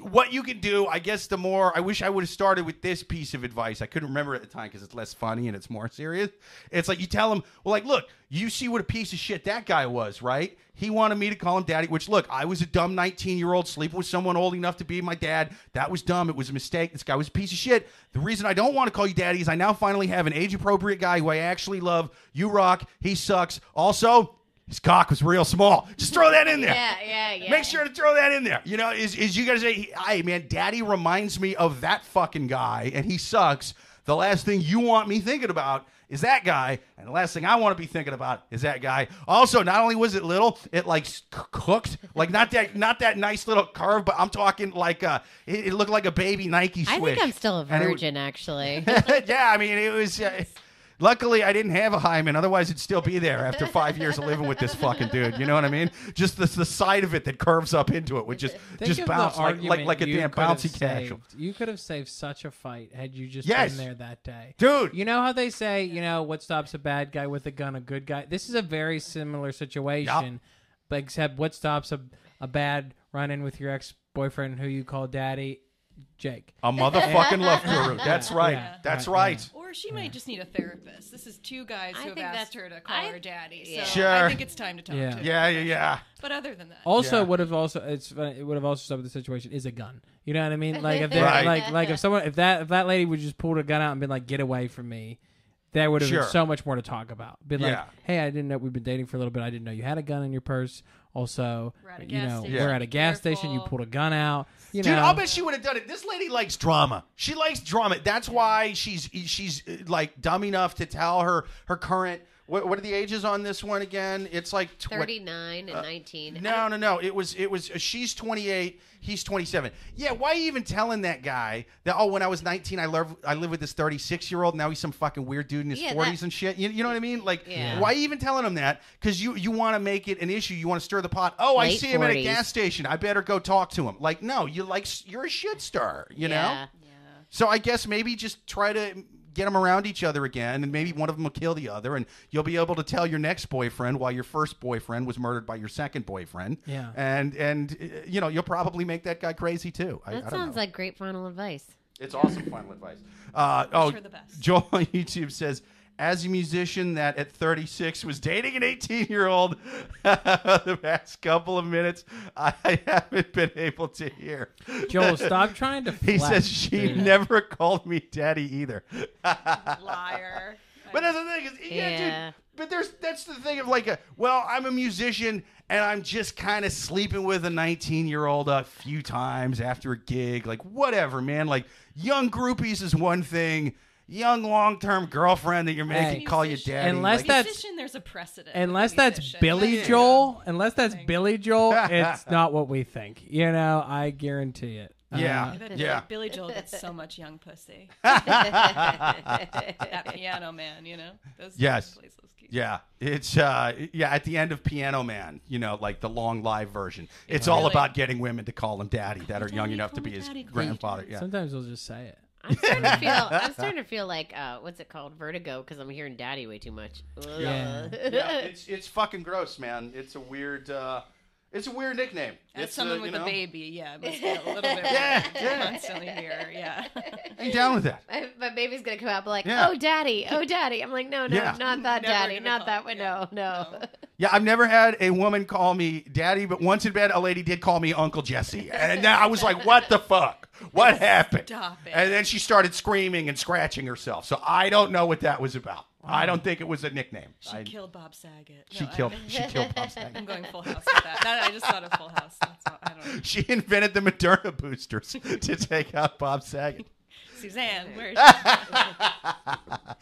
what you can do, I guess, the more I wish I would have started with this piece of advice. I couldn't remember at the time because it's less funny and it's more serious. It's like you tell him, well, like, look, you see what a piece of shit that guy was, right? He wanted me to call him daddy, which, look, I was a dumb 19 year old sleeping with someone old enough to be my dad. That was dumb. It was a mistake. This guy was a piece of shit. The reason I don't want to call you daddy is I now finally have an age appropriate guy who I actually love. You rock. He sucks. Also, his cock was real small. Just throw that in there. Yeah, yeah, yeah. Make sure to throw that in there. You know, is, is you gotta say, hey man, daddy reminds me of that fucking guy and he sucks. The last thing you want me thinking about is that guy, and the last thing I want to be thinking about is that guy. Also, not only was it little, it like c- cooked, like not that not that nice little curve, but I'm talking like uh, it, it looked like a baby Nike switch. I think I'm still a And it virgin, actually. yeah, I mean, it was. Uh, luckily, I didn't have a hymen. Otherwise, it'd still be there after five years of living with this fucking dude. You know what I mean? Just the, the side of it that curves up into it would just Think just of the bounce like, like argument like a you damn could have bouncy castle. You could have saved such a fight had you just Yes. been there that day. Dude. You know how they say, you know, what stops a bad guy with a gun, a good guy? This is a very similar situation, but except what stops a, a bad run in with your ex boyfriend who you call daddy? Jake. A motherfucking love guru. That's right. Yeah. That's Right, right. Or she might just need a therapist. This is two guys I who have think asked her to call I- her daddy. So yeah. Sure. I think it's time to talk Yeah. to her. Yeah, yeah, yeah. But other than that, Also, Yeah. would have also it's funny, it would have also stopped the situation is a gun. You know what I mean? Like if they're Right. like like if someone if that if that lady would just pulled a gun out and been like, "Get away from me," there would have Sure. been so much more to talk about. Been like, Yeah. "Hey, I didn't know we've been dating for a little bit. I didn't know you had a gun in your purse. Also, We're at a you gas know, station. we're at a gas Careful. station. You pulled a gun out. You Dude, know, I'll bet she would have done it. This lady likes drama. She likes drama. That's why she's she's uh, like dumb enough to tell her her current. What, what are the ages on this one again? It's like tw- 39 and uh, 19. No, no, no. It was it was. Uh, she's 28. He's 27. Yeah. Why are you even telling that guy that? Oh, when I was 19, I love I live with this 36 year old. Now he's some fucking weird dude in his Yeah, 40s that- and shit. You, you know what I mean? Like, Yeah. why are you even telling him that? Because you you want to make it an issue. You want to stir the pot. Oh, I Late see him at a gas station. I better go talk to him. Like, no, you like you're a shit star. You know. Yeah. So I guess maybe just try to get them around each other again, and maybe one of them will kill the other, and you'll be able to tell your next boyfriend why your first boyfriend was murdered by your second boyfriend. Yeah. And and uh, you know you'll probably make that guy crazy too. I, I That don't sounds know. like great final advice. it's awesome final advice. Uh, oh, her the best. Joel on YouTube says. As a musician that at 36 was dating an 18 year old the past couple of minutes, I haven't been able to hear. Joel, stop trying to. He says she dude. never called me daddy either. liar. But that's the thing is, yeah, Yeah. dude. But there's that's the thing of like, a, well, I'm a musician and I'm just kind of sleeping with a 19 year old a few times after a gig, like whatever, man. Like young groupies is one thing, young long term girlfriend that you're making Hey. call you Musician. daddy. Unless like, that's- musician, there's a precedent. Unless that's musician. Billy Yeah. Joel, unless that's Billy Joel, it's not what we think. You know, I guarantee it. Yeah. Uh, I bet Yeah. Billy Joel gets so much young pussy. that piano man, you know. Those Yes. plays those keys. yeah, it's uh, yeah. At the end of Piano Man, you know, like the long live version, it's all Really? about getting women to call him daddy that are young Daddy, enough to call be me his daddy, call me grandfather. Yeah. Sometimes we'll just say it. I'm starting to feel. I'm starting to feel like uh, what's it called, vertigo, because I'm hearing "daddy" way too much. Yeah. yeah, it's it's fucking gross, man. It's a weird, uh, it's a weird nickname. As it's, someone uh, with you a baby, yeah, must be a little bit Yeah, weird yeah. constantly hear, yeah. I'm down with that. My, my baby's gonna come out be like, Yeah. "Oh, daddy, oh, daddy." I'm like, "No, no, Yeah. not that, Never daddy, not call that one. yeah. No, no." No. Yeah, I've never had a woman call me daddy, but once in bed, a lady did call me Uncle Jesse, and now I was like, "What the fuck? What happened?" Stop it. And then she started screaming and scratching herself. So I don't know what that was about. I don't think it was a nickname. She I- killed Bob Saget. she No, I- killed. She killed Bob Saget. I'm going full house with that. that. I just thought of full house. That's all, I don't know. She invented the Moderna boosters to take out Bob Saget. Suzanne, where's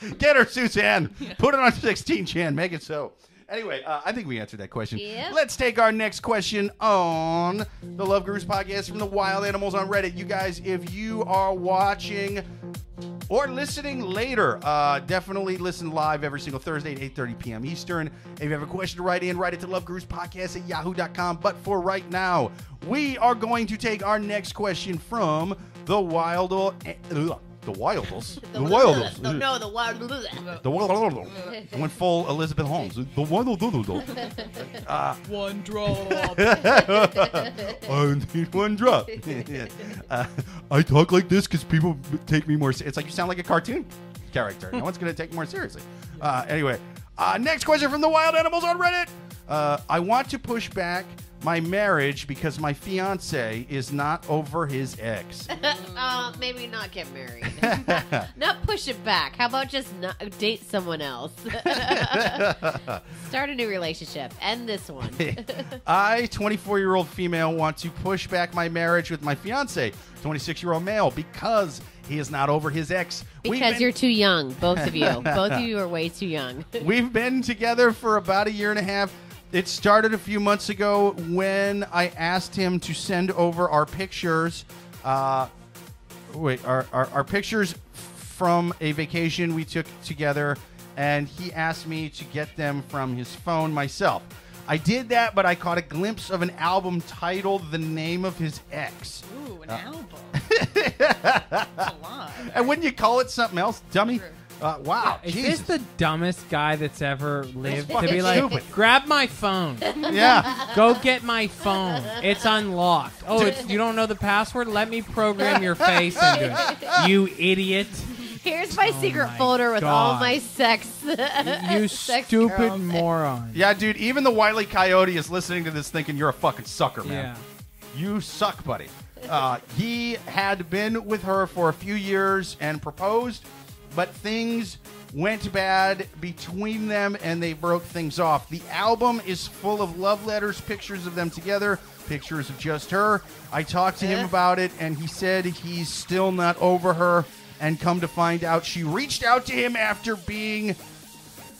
she? Get her, Suzanne. Put it on 16 chan. Make it so. Anyway, uh, I think we answered that question. Yep. Let's take our next question on the Love Gurus podcast from the Wild Animals on Reddit. You guys, if you are watching or listening later, uh, definitely listen live every single Thursday at 8.30 p.m. Eastern. If you have a question to write in, write it to loveguruspodcast at yahoo.com. But for right now, we are going to take our next question from the Wild... Uh, the Wildles. The Wildles. The- no, the wild. The Wildles. Went full Elizabeth Holmes. The Wildles. one drop? I need one drop. uh, I talk like this because people take me more. se- It's like you sound like a cartoon character. No one's gonna take me more seriously. Uh, anyway, uh, next question from the wild animals on Reddit. Uh, I want to push back my marriage because my fiance is not over his ex. uh, maybe not get married. not push it back. How about just not date someone else? Start a new relationship. End this one. I, 24 year old female, want to push back my marriage with my fiance, 26 year old male, because he is not over his ex. Because been- you're too young, both of you. both of you are way too young. We've been together for about a year and a half. It started a few months ago when I asked him to send over our pictures. Uh, wait, our, our, our pictures from a vacation we took together, and he asked me to get them from his phone myself. I did that, but I caught a glimpse of an album titled The Name of His Ex. Ooh, an Uh. album. That's a lot. And wouldn't you call it something else, dummy? True. Uh, wow, Is Jesus. this the dumbest guy that's ever lived to be like, stupid. grab my phone, yeah. go get my phone, it's unlocked. Oh, it's, you don't know the password? Let me program your face into it. You idiot! Here's my secret Oh my folder with all my sex. You sex stupid girls. moron. Yeah, dude, even the Wiley Coyote is listening to this thinking you're a fucking sucker, man. Yeah. You suck, buddy. Uh, he had been with her for a few years and proposed, but things went bad between them and they broke things off. The album is full of love letters, pictures of them together, pictures of just her. I talked to him Eh. about it and he said he's still not over her. And come to find out, she reached out to him after being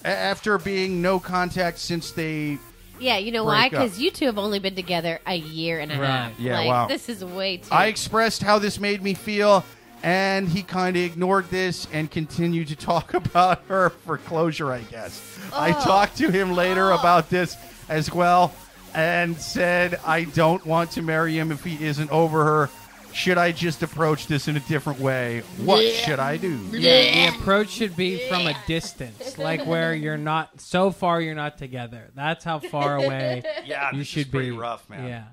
after being no contact since they Yeah, you know why? Because you two have only been together a year and a Right. half. Yeah, like, wow. This is way too. I expressed how this made me feel, and he kind of ignored this and continued to talk about her for closure, I guess. I Oh. talked to him later oh. about this as well and said, I don't want to marry him if he isn't over her. Should I just approach this in a different way? What should I do? Yeah, The approach should be from a distance, like where you're not so far you're not together. That's how far away Yeah, you this should is pretty be. rough, man. Yeah.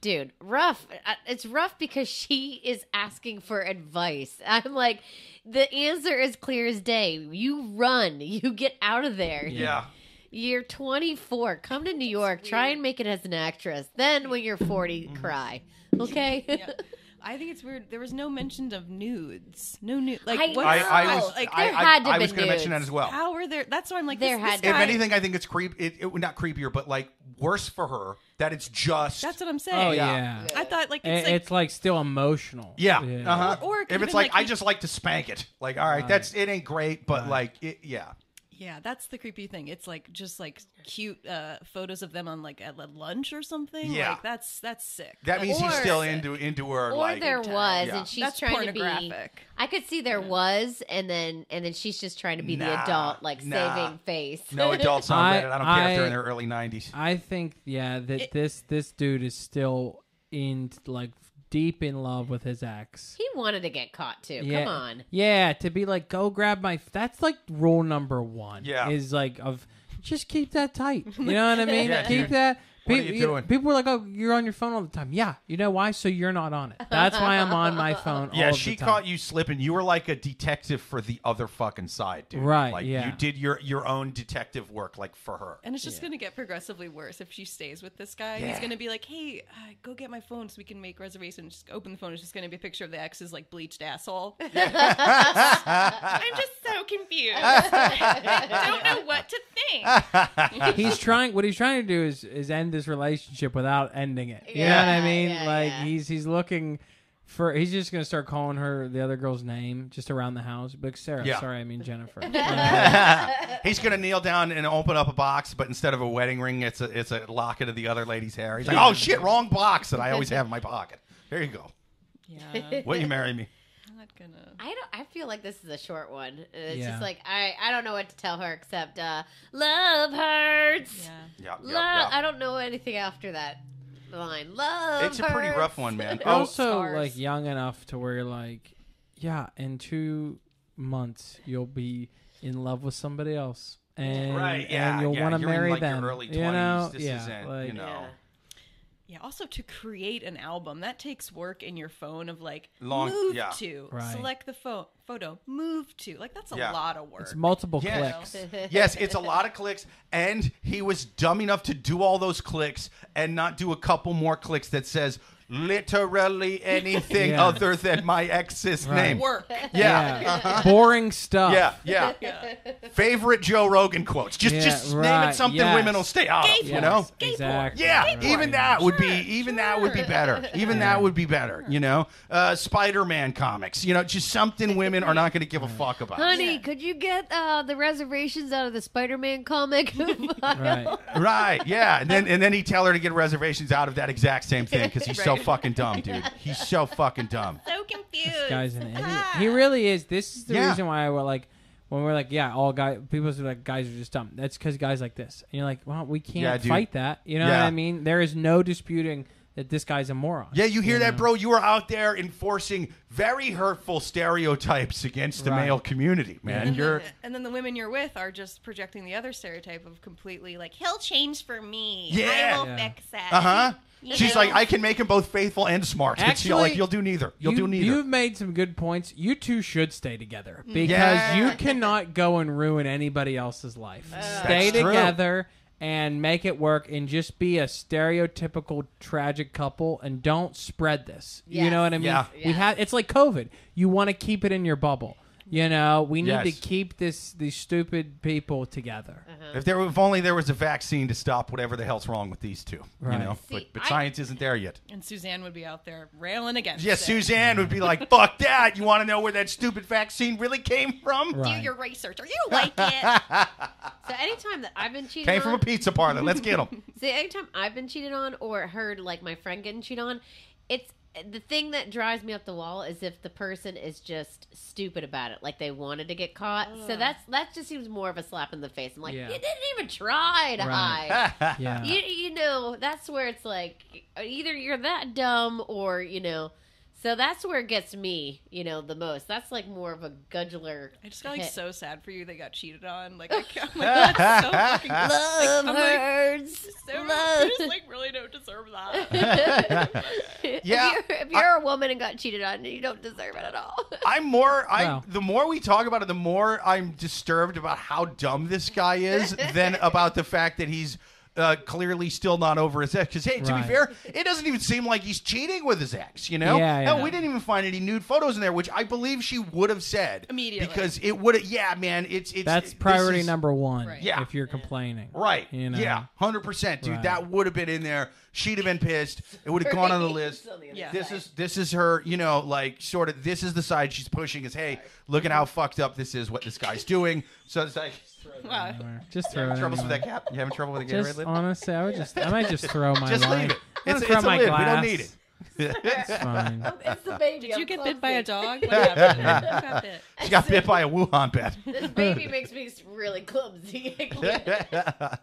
Dude, rough. Uh, It's rough because she is asking for advice. I'm like, the answer is clear as day. You run. You get out of there. Yeah. You're 24. Come to New York. Try and make it as an actress. Then, when you're 40, Mm-hmm. cry. Okay? Yeah. I think it's weird. There was no mention of nudes. No nude. Like I- what? I, I was, like I, there I- had to I have was going to mention that as well. how are there? That's why I'm like. There this, had this to If guy- anything, I think it's creep. It, it not creepier, but like worse for her that it's just. That's what I'm saying. Oh Yeah. yeah. I thought like it's It's, like like, still emotional. Yeah. Uh-huh. Or- or it if could've like, like I just like to spank it. Like, all right, Right. that's it ain't great, but Right. like, it, yeah. Yeah, that's the creepy thing. It's like just like cute uh, photos of them on like at lunch or something. Yeah. like that's that's sick. That means he's Or- still into into her. or like, there was, Yeah. and she's That's trying to be. pornographic. I could see there was, and then and then she's just trying to be the Nah, adult, like nah. saving face. no adults on I- Reddit. I don't care if they're in I- their early nineties. I think yeah that It- this this dude is still in like deep in love with his ex. he wanted to get caught too. Yeah. Come on. Yeah, to be like, go grab my. That's like rule number one. Yeah. is like of just keep that tight. You know what I mean? Yeah, keep dude. that. What are you doing? People were like, "Oh, you're on your phone all the time." Yeah, you know why? So you're not on it. That's why I'm on my phone. Yeah, all she the time. caught you slipping. You were like a detective for the other fucking side, dude. Right, Like yeah. you did your your own detective work, like for her. And it's just Yeah. going to get progressively worse if she stays with this guy. He's Yeah. going to be like, "Hey, uh, go get my phone so we can make reservations." Just open the phone. It's just going to be a picture of the ex's like bleached asshole. I'm just so confused. I don't know what to think. he's trying. What he's trying to do is is end this relationship without ending it. You know what I Yeah, mean? yeah, like yeah. he's he's looking. For, he's just gonna start calling her the other girl's name just around the house. But Sarah, Yeah. sorry, I mean Jennifer. Uh, He's gonna kneel down and open up a box, but instead of a wedding ring, it's a it's a locket of the other lady's hair. He's like, "Oh shit, wrong box that I always have in my pocket." There you go. Yeah, Will you marry me? I'm not gonna. I don't. I feel like this is a short one. It's Yeah. just like I. I don't know what to tell her except uh, love hurts. Yeah. Yeah, Love. yeah, I don't know anything after that line. Love. It's a pretty rough one, man. Also Scars. like young enough to where you're like, yeah, in two months you'll be in love with somebody else, and Right, yeah, and you'll yeah, want to you're in, marry like, your them. early you know, This yeah, isn't, like, you know. Yeah. Yeah. Also, to create an album that takes work in your phone of like Long- move yeah. to, Right. select the pho- photo, move to. Like that's a Yeah. lot of work. It's multiple Yeah. clicks. yes, it's a lot of clicks, and he was dumb enough to do all those clicks and not do a couple more clicks that says literally anything Yeah. other than my ex's Right. name. work. Yeah. boring stuff. Yeah, yeah, Favorite Joe Rogan quotes. Just, Yeah, just name right, it something yes. women will stay out of. Gay You Yes, know? exactly. Yeah, Right. even that would be Sure, even that would be better. Even that would be better. You know, uh, Spider-Man comics. You know, just something women are not going to give a fuck about. Honey, Yeah. could you get uh, the reservations out of the Spider-Man comic? Right. Right? Yeah, and then and then he tell her to get reservations out of that exact same thing because he's so Right. Fucking dumb, dude. He's so fucking dumb. So confused. This guy's an idiot. He really is. This is the Yeah. reason why we're like, when we're like, yeah, all guys, people are like, guys are just dumb. That's because guys like this. And you're like, well, we can't Yeah, dude. fight that. You know Yeah. what I mean? There is no disputing that this guy's a moron. Yeah, you hear that, know? bro? You are out there enforcing very hurtful stereotypes against the Right. male community, man. And You're then, and then the women you're with are just projecting the other stereotype of completely like he'll change for me. Yeah. I will Yeah. fix it. uh huh. You She's know? like, I can make them both faithful and smart. It's Actually, like you'll do neither. You'll you, do neither. You've made some good points. You two should stay together mm. because Yeah. you cannot go and ruin anybody else's life. stay That's true. together and make it work and just be a stereotypical tragic couple and don't spread this. You know what I mean? Yeah. We have it's like COVID. You want to keep it in your bubble. You know, we need to keep this these stupid people together. Uh-huh. If there, if only there was a vaccine to stop whatever the hell's wrong with these two, you Right. know. See, but but I- science isn't there yet. And Suzanne would be out there railing against Yeah, it. Suzanne would be like, "Fuck that! You want to know where that stupid vaccine really came from? Do Right. your research, or you like it. So anytime that I've been cheated on Came on, from a pizza parlor. Let's get them." See, anytime I've been cheated on or heard like my friend getting cheated on, it's the thing that drives me up the wall is if the person is just stupid about it, like they wanted to get caught. So that's that just seems more of a slap in the face. I'm like, Yeah. you didn't even try to Right. hide. Yeah. You you know that's where it's like either you're that dumb or you know. So that's where it gets me, you know, the most. That's like more of a gudgeler. I just got like hit. so sad for you. They got cheated on. Like, I can't, I'm like that's so fucking Love I'm like, hurts. So Love. you just like really don't deserve that. Yeah. if you're, if you're a woman and got cheated on, you don't deserve it at all. I'm more. I Wow. the more we talk about it, the more I'm disturbed about how dumb this guy is than about the fact that he's. Uh, clearly still not over his ex. Because hey, to Right. be fair, it doesn't even seem like he's cheating with his ex. You know, Yeah, Hell, yeah. we didn't even find any nude photos in there, which I believe she would have said Immediately. because it would. Yeah, man, it's it's That's priority is- number one. Right. Yeah. If you're complaining. Right. You know? Yeah. Hundred percent, dude. Right. That would have been in there. She'd have been pissed. It would have gone on the list. Yeah. This is this is her, you know, like sort of this is the side she's pushing is hey, look at how fucked up this is what this guy's doing. So it's like Wow. Just you throw having it troubles with anywhere. that cap? You having trouble with the Gatorade Just lid? honestly, I would just I might just throw my Just line. leave it. I'm It's, gonna it's throw a my lid. glass. We don't need it. It's fine. It's the baby. Did you I'm get bit by a clumsy. dog? What happened? Who got bit? She got bit by a Wuhan bat. This baby makes me really clumsy. I can't.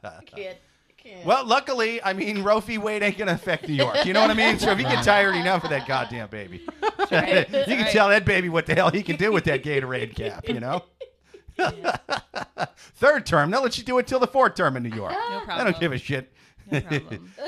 I can't. I can't. Well, luckily, I mean, Roe v. Wade ain't going to affect New York. You know what I mean? So if you get tired enough of that goddamn baby, you can right. tell that baby what the hell he can do with that Gatorade cap, you know? Third term. They'll let you do it till the fourth term in New York. No I don't give a shit. No.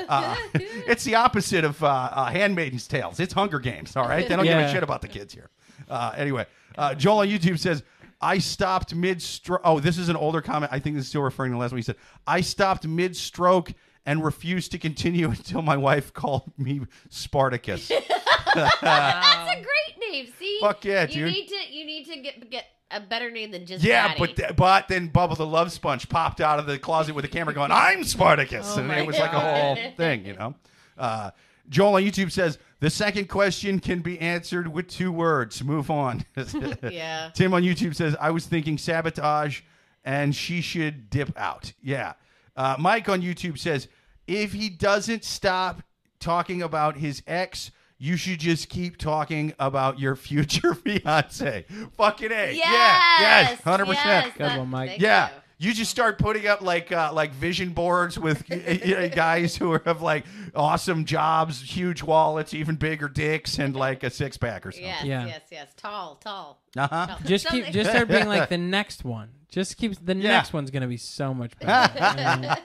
Uh, it's the opposite of uh, uh, Handmaiden's Tales. It's Hunger Games, all right? They don't give a shit about the kids here. Uh, anyway, uh, Joel on YouTube says, I stopped mid stroke. Oh, this is an older comment. I think this is still referring to the last one. He said, I stopped mid stroke and refused to continue until my wife called me Spartacus. That's a great name. See, Fuck yeah, you dude. need to you need to get get a better name than just yeah, Daddy. but th- but then Bubba the Love Sponge popped out of the closet with a camera going, I'm Spartacus. Oh and it was like a whole thing, you know? Uh, Joel on YouTube says, the second question can be answered with two words. Move on. yeah. Tim on YouTube says, I was thinking sabotage and she should dip out. Yeah. Uh, Mike on YouTube says, if he doesn't stop talking about his ex, you should just keep talking about your future fiance. Fucking A. Yes. Yeah. Yes. 100%. Yes, Good one, Mike. thank Yeah. you. You just start putting up like uh, like vision boards with y- y- guys who have like awesome jobs, huge wallets, even bigger dicks, and like a six pack or something. Yes, Yeah. yes, yes. Tall, tall. Uh huh. tall. Just keep Something- just start being like the next one. Just keep the Yeah. next one's gonna be so much better. I mean,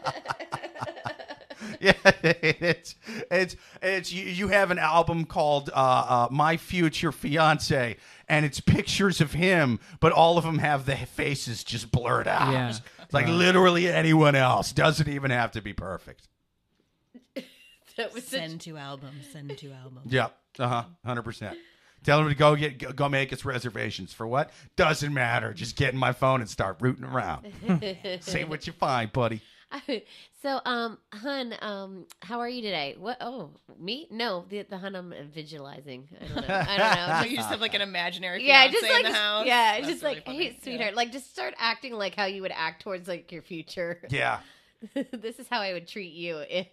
Yeah, it's it's it's you, you have an album called uh, uh, My Future Fiance, and it's pictures of him, but all of them have the faces just blurred out. Yeah. It's like Right. literally anyone else doesn't even have to be perfect. that was such- Send to album. Send to album. Yep. Uh huh. Hundred percent. Tell him to go get go, go make his reservations for what doesn't matter. Just get in my phone and start rooting around. See what you find, buddy. so, um, hun, um, how are you today? What? Oh, me? No, the the hun I'm visualizing. I don't know. I don't know. So you just have like an imaginary yeah, fiance just like in the house. yeah, That's just really like funny. hey, sweetheart, like just start acting like how you would act towards like your future. Yeah. this is how I would treat you if.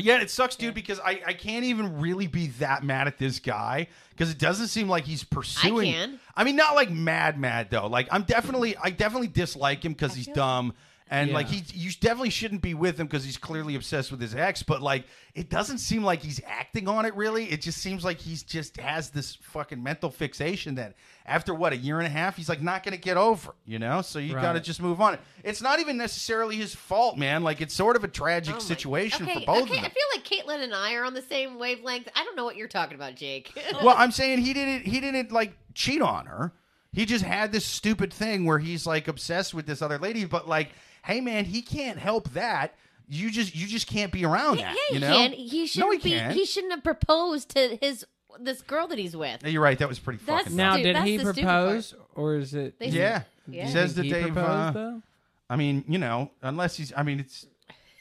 Yeah, it sucks, dude, because I, I can't even really be that mad at this guy because it doesn't seem like he's pursuing. can. I mean, not like mad, mad though. Like I'm definitely, I definitely dislike him because he's feel- dumb And like he, you definitely shouldn't be with him because he's clearly obsessed with his ex. But like, it doesn't seem like he's acting on it. Really, it just seems like he's just has this fucking mental fixation that after what a year and a half, he's like not going to get over. You know, so you got to just move on. It's not even necessarily his fault, man. Like it's sort of a tragic Oh situation okay, for both okay, of I feel like Caitlin and I are on the same wavelength. I don't know what you're talking about, Jake. well, I'm saying he didn't. He didn't like cheat on her. He just had this stupid thing where he's like obsessed with this other lady. But like, hey man, he can't help that. You just you just can't be around yeah, that. he you know? can. He shouldn't no, he be. can't. He shouldn't have proposed to his this girl that he's with. Yeah, You're right. That was pretty That's- fucking. Now, did he propose, or is it? They- yeah. Yeah. He says that he they've. proposed Uh, though. I mean, you know, unless he's. I mean, it's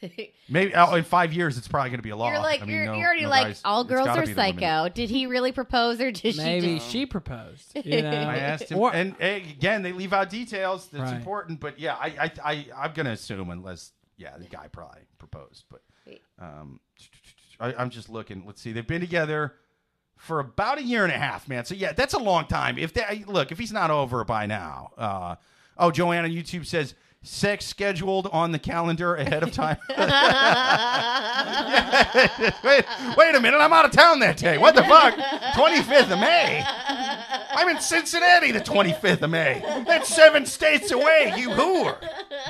maybe oh, in five years it's probably going to be a law. You're like I mean, you're, no- you're already no like guys- all girls are be the women. psycho. Did he really propose or did Maybe she just? she proposed. You know, I asked him, Or- and hey, again, they leave out details. That's Right. important, but yeah, I, I, I, I'm gonna assume unless, yeah, the guy probably proposed, but um, I, I'm just looking. Let's see, they've been together for about a year and a half, man. So yeah, that's a long time. If that look, if he's not over by now, uh, oh, Joanne on YouTube says sex scheduled on the calendar ahead of time. wait, wait a minute, I'm out of town that day. What the fuck? 25th of May. I'm in Cincinnati the 25th of May. That's seven states away, you whore.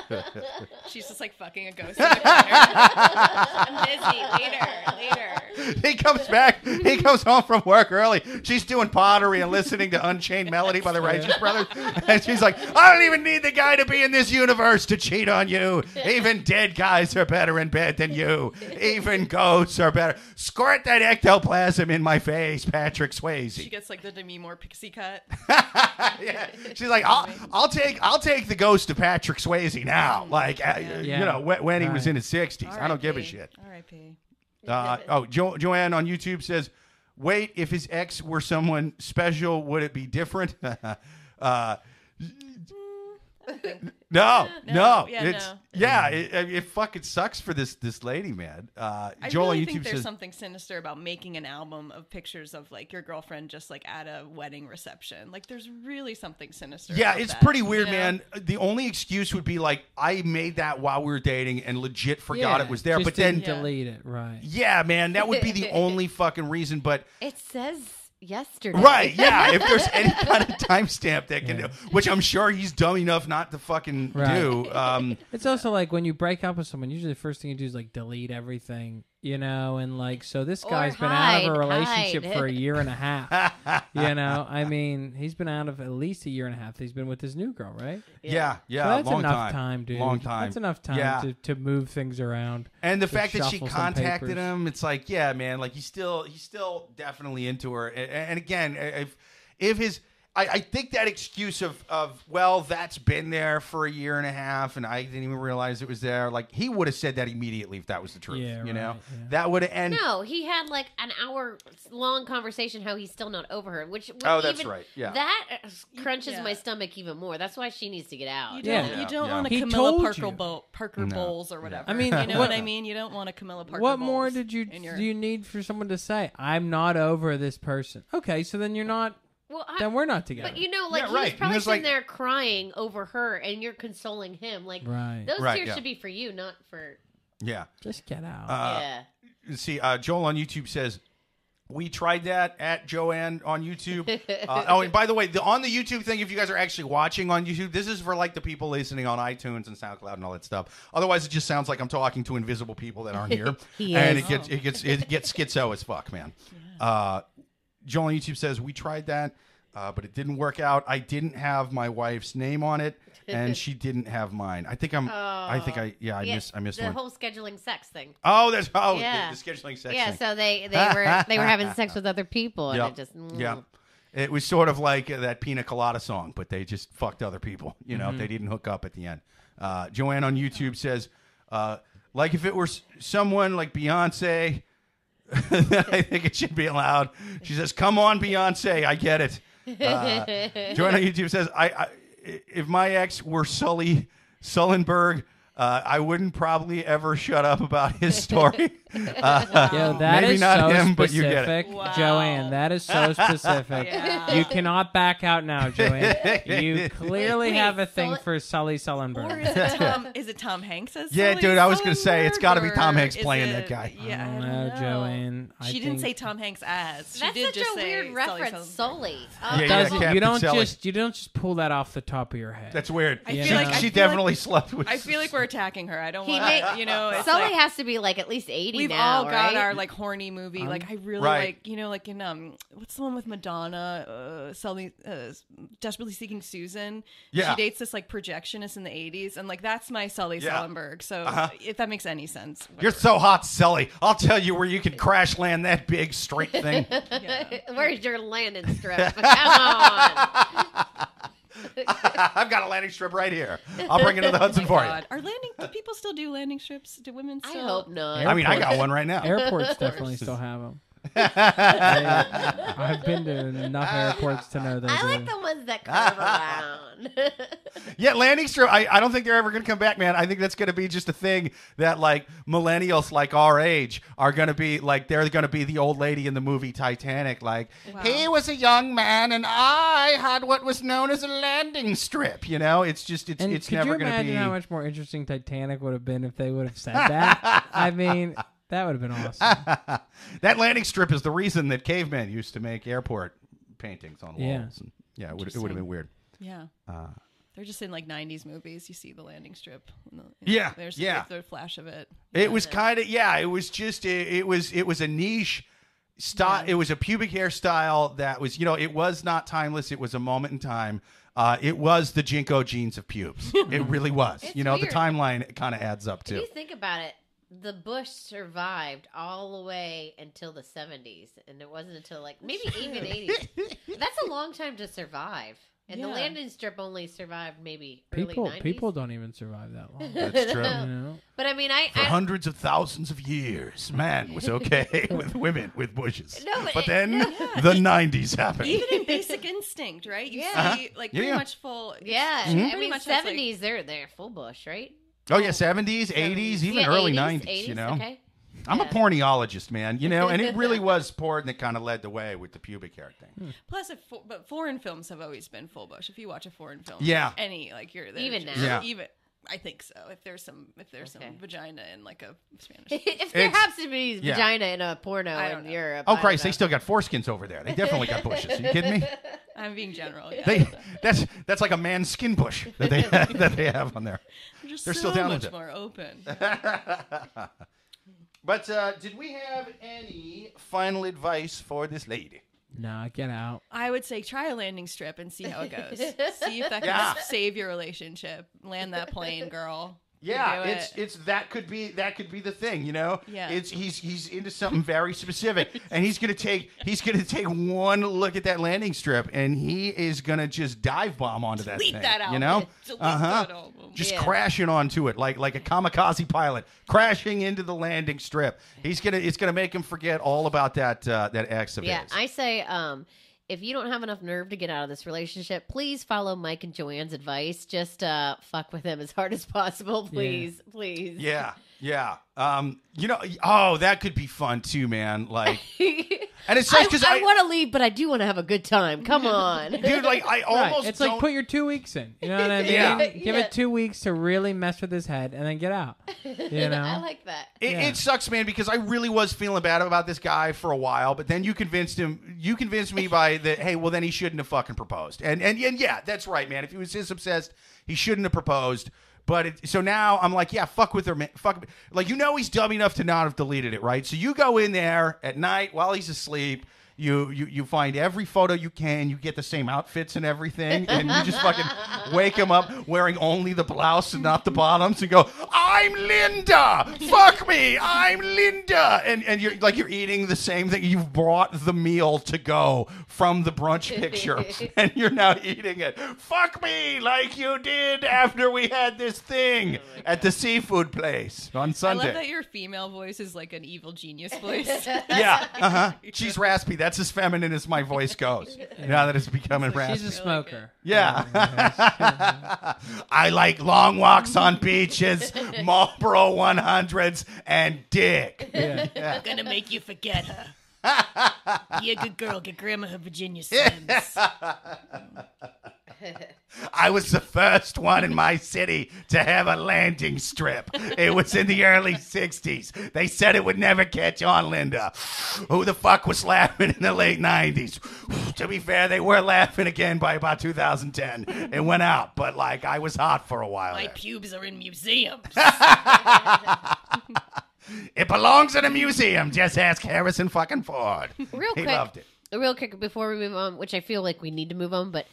She's just like fucking a ghost in the corner. I'm busy. Later, later. He comes back. He comes home from work early. She's doing pottery and listening to Unchained Melody by the Righteous Brothers. And she's like, I don't even need the guy to be in this universe to cheat on you. Even dead guys are better in bed than you. Even ghosts are better. Squirt that ectoplasm in my face, Patrick Swayze. She gets like the Demi Moore pixie cut. yeah. She's like, I'll, I'll take I'll take the ghost of Patrick Swayze now. Like, uh, you know, when, when he was in his 60s. I don't give a shit. R.I.P. Uh, oh, jo- Joanne on YouTube says, "Wait, if his ex were someone special, would it be different?" uh, no, no, No, yeah, it's no. yeah, it, it, it fucking sucks for this this lady, man. Uh, I Joel really think YouTube there's says, something sinister about making an album of pictures of like your girlfriend just like at a wedding reception. Like there's really something sinister. "Yeah, about it's that, pretty you weird, know? man." The only excuse would be like, "I made that while we were dating and legit forgot Yeah, it was there," just but then. didn't delete it. Right. Yeah, man, that would be the only fucking reason. But It says yesterday. Right, yeah. If there's any kind of timestamp that can do, which I'm sure he's dumb enough not to fucking Right. do. Um, It's also like when you break up with someone, usually the first thing you do is like delete everything, you know, and like so this Or guy's been out of a hide, relationship hide. for a year and a half. you know, I mean, he's been out of at least a year and a half. He's been with his new girl, right? yeah, yeah, so that's long enough time. dude. Long time. That's enough time Yeah. to, to move things around. And the to fact that she shuffle some contacted papers. him, it's like, yeah, man, like he's still he's still definitely into her. And, and again, if if his I, I think that excuse of of well, that's been there for a year and a half, and I didn't even realize it was there. Like he would have said that immediately if that was the truth. Yeah, you know, right, yeah. that would have ended. No, he had like an hour long conversation how he's still not over her, which would Oh, that's even- right, yeah. that uh, crunches Yeah. my stomach even more. That's why she needs to get out. You Yeah. don't, Yeah, you don't yeah. want a He Camilla told Parker, you. Bowl, Parker No. Bowles or whatever. I mean, you know what- what I mean. You don't want a Camilla Parker. what more did you your- do you need for someone to say, "I'm not over this person"? Okay, so then you're not. Well, I, Then we're not together. but you know, like Yeah, he right. probably there's, sitting like- there crying over her, and you're consoling him. Like Right. those Right, tears yeah. should be for you, not for Yeah. Just get out. Uh, yeah. see, uh, Joel on YouTube says we tried that at Joanne on YouTube. Uh, oh, and by the way, the, on the YouTube thing, if you guys are actually watching on YouTube, this is for like the people listening on iTunes and SoundCloud and all that stuff. Otherwise, it just sounds like I'm talking to invisible people that aren't here, He and is. it gets it gets it gets schizo as fuck, man. Uh, Joel on YouTube says we tried that. Uh, but it didn't work out. I didn't have my wife's name on it, and she didn't have mine. I think I'm. I think I. Yeah, I yeah, missed. I missed the one. whole scheduling sex thing. oh, that's oh Yeah. the, scheduling section. yeah, so they they were they were having sex with other people, and Yep. it just mm. Yeah. It was sort of like uh, that Pina Colada song, but they just fucked other people. You know, they didn't hook up at the end. Uh, Joanne on YouTube says, uh, like if it were s- someone like Beyonce, I think it should be allowed. She says, "Come on, Beyonce, I get it." Uh, Joanne on YouTube says, I, I if my ex were Sully Sullenberg, uh, I wouldn't probably ever shut up about his story." Uh, Yo, that is maybe not so him, specific, but you get it. Wow. Joanne. That is so specific. Yeah. You cannot back out now, Joanne. You clearly Wait, have a thing Sully- for Sully Or is it Tom? Is it Tom Hanks as Yeah, Sully dude, I was gonna say, it's gotta be Tom Hanks playing it- that guy. Yeah, I I don't don't know, know. Joanne. I She didn't say Tom Hanks as. She That's did such just a say weird Sully reference, Sullenberg. Sully. Yeah, Oh, yeah, Doesn't- Captain you don't Sully. just you don't just pull that off the top of your head. That's weird. I feel like- she definitely slept with. I feel like we're attacking her. I don't want may- you know. It's Sully has to be like at least 80 We've now, all got right? our like horny movie. like I really Right. like you know like in um what's the one with Madonna, uh, Sully, uh, desperately seeking Susan. Yeah. she dates this like projectionist in the '80s, and like that's my Sully Yeah. Sullenberg. So Uh-huh. if that makes any sense, You're so hot, Sully. I'll tell you where you can crash land that big straight thing. yeah. Where's your landing strip? Come on. I've got a landing strip right here. I'll bring it to the oh Hudson for you. God. Are landing? Do people still do landing strips? Do women I still? hope not. I mean, I got one right now. Airports definitely still have them. I've been to enough airports to know they I do. like the ones that curve around. Yeah, landing strip. I, I don't think they're ever going to come back, man. I think that's going to be just a thing that like millennials like our age are going to be like they're going to be the old lady in the movie Titanic. Like Wow. he was a young man and I had what was known as a landing strip. You know, it's just it's and it's could never going to imagine be. how much more interesting Titanic would have been if they would have said that? I mean, that would have been awesome. that landing strip is the reason that cavemen used to make airport paintings on Yeah. walls. And, yeah, it would, it would have been weird. Yeah. Uh, They're just in like '90s movies. You see the landing strip. and the- Yeah, There's yeah. the flash of it. It was kind of yeah. It was just it, it was it was a niche style. It was a pubic hairstyle that was you know it was not timeless. It was a moment in time. Uh, it was the JNCO jeans of pubes. it really was. It's you know weird. the timeline kind of adds up If too. you think about it, the Bush survived all the way until the 70s, and it wasn't until like maybe even 80s. That's a long time to survive. And the Yeah. landing strip only survived maybe early People 90s. people don't even survive that long. That's true. You know? But I mean, I, For I hundreds of thousands of years, man was okay with women with bushes. No, but but it- then Yeah. the '90s happened. Even in Basic Instinct, right? You Yeah. see like Yeah, pretty yeah. much full. yeah, Mhm. I Pretty mean, much that's like- 70s they're they're full Bush, right? Oh yeah, '70s, '80s, even Yeah, early '90s. You know. okay. I'm a Yeah. porneologist, man. You know, and it really was porn that kind of led the way with the pubic hair thing. Hmm. Plus, if fo- but foreign films have always been full bush. If you watch a foreign film, Yeah. any like you're there Even just- now? Yeah. even I think so. If there's some, if there's Okay. some vagina in like a Spanish, if there It's- happens to be yeah. vagina in a porno in know. Europe, Oh Christ, they still got foreskins over there. They definitely got bushes. Are you kidding me? I'm being general. Yeah. They that's that's like a man's skin bush that they that they have on there. They're just they're so still down much with it. more open. But uh, did we have any final advice for this lady? Nah, get out. I would say try a landing strip and see how it goes. see if that can Yeah. save your relationship. Land that plane, girl. You Yeah, it's it. it's that could be that could be the thing, you know. Yeah. it's he's he's into something very specific, and he's gonna take he's gonna take one look at that landing strip, and he is gonna just dive bomb onto that Delete thing. that album. You know, uh-huh. just Yeah. crashing onto it like like a kamikaze pilot crashing into the landing strip. He's gonna it's gonna make him forget all about that uh, that ex of Yeah, his. I say, um, if you don't have enough nerve to get out of this relationship, please follow Mike and Joanne's advice. Just uh, fuck with him as hard as possible, please, please. yeah, yeah. Um, you know, oh, that could be fun too, man. Like, and it's I, because I, want to leave, but I do want to have a good time. Come on. dude, like I Right. almost It's don't. like put your two weeks in. You know what I mean? Yeah. Give Yeah. it two weeks to really mess with his head and then get out. You know? I like that. It, Yeah. it sucks, man, because I really was feeling bad about this guy for a while, but then you convinced him. You convinced me by the hey, well, then he shouldn't have fucking proposed. And and and yeah, that's right, man. If he was this obsessed, he shouldn't have proposed. But it, so now I'm like, yeah, fuck with her, man. Fuck, like you know, he's dumb enough to not have deleted it, right? So you go in there at night while he's asleep. You, you you find every photo you can. You get the same outfits and everything, and you just fucking wake him up wearing only the blouse and not the bottoms, and go, "I'm Linda. Fuck me. I'm Linda." And and you're like you're eating the same thing. You've brought the meal to go from the brunch picture, and you're now eating it. Fuck me like you did after we had this thing at the seafood place on Sunday. I love that your female voice is like an evil genius voice. yeah, uh huh. She's raspy. That's as feminine as my voice goes. Now that it's becoming raspy. She's a smoker. Yeah. I like long walks on beaches, Marlboro 100s, and dick. Yeah. gonna make you forget her. Be a good girl. Get Grandma her Virginia Slims. I was the first one in my city to have a landing strip. It was in the early 60s. They said it would never catch on, Linda. Who the fuck was laughing in the late 90s? to be fair, they were laughing again by about 2010. It went out, but like I was hot for a while. My there. pubes are in museums. It belongs in a museum. Just ask Harrison fucking Ford. Real he quick, loved it. real quick before we move on, which I feel like we need to move on, but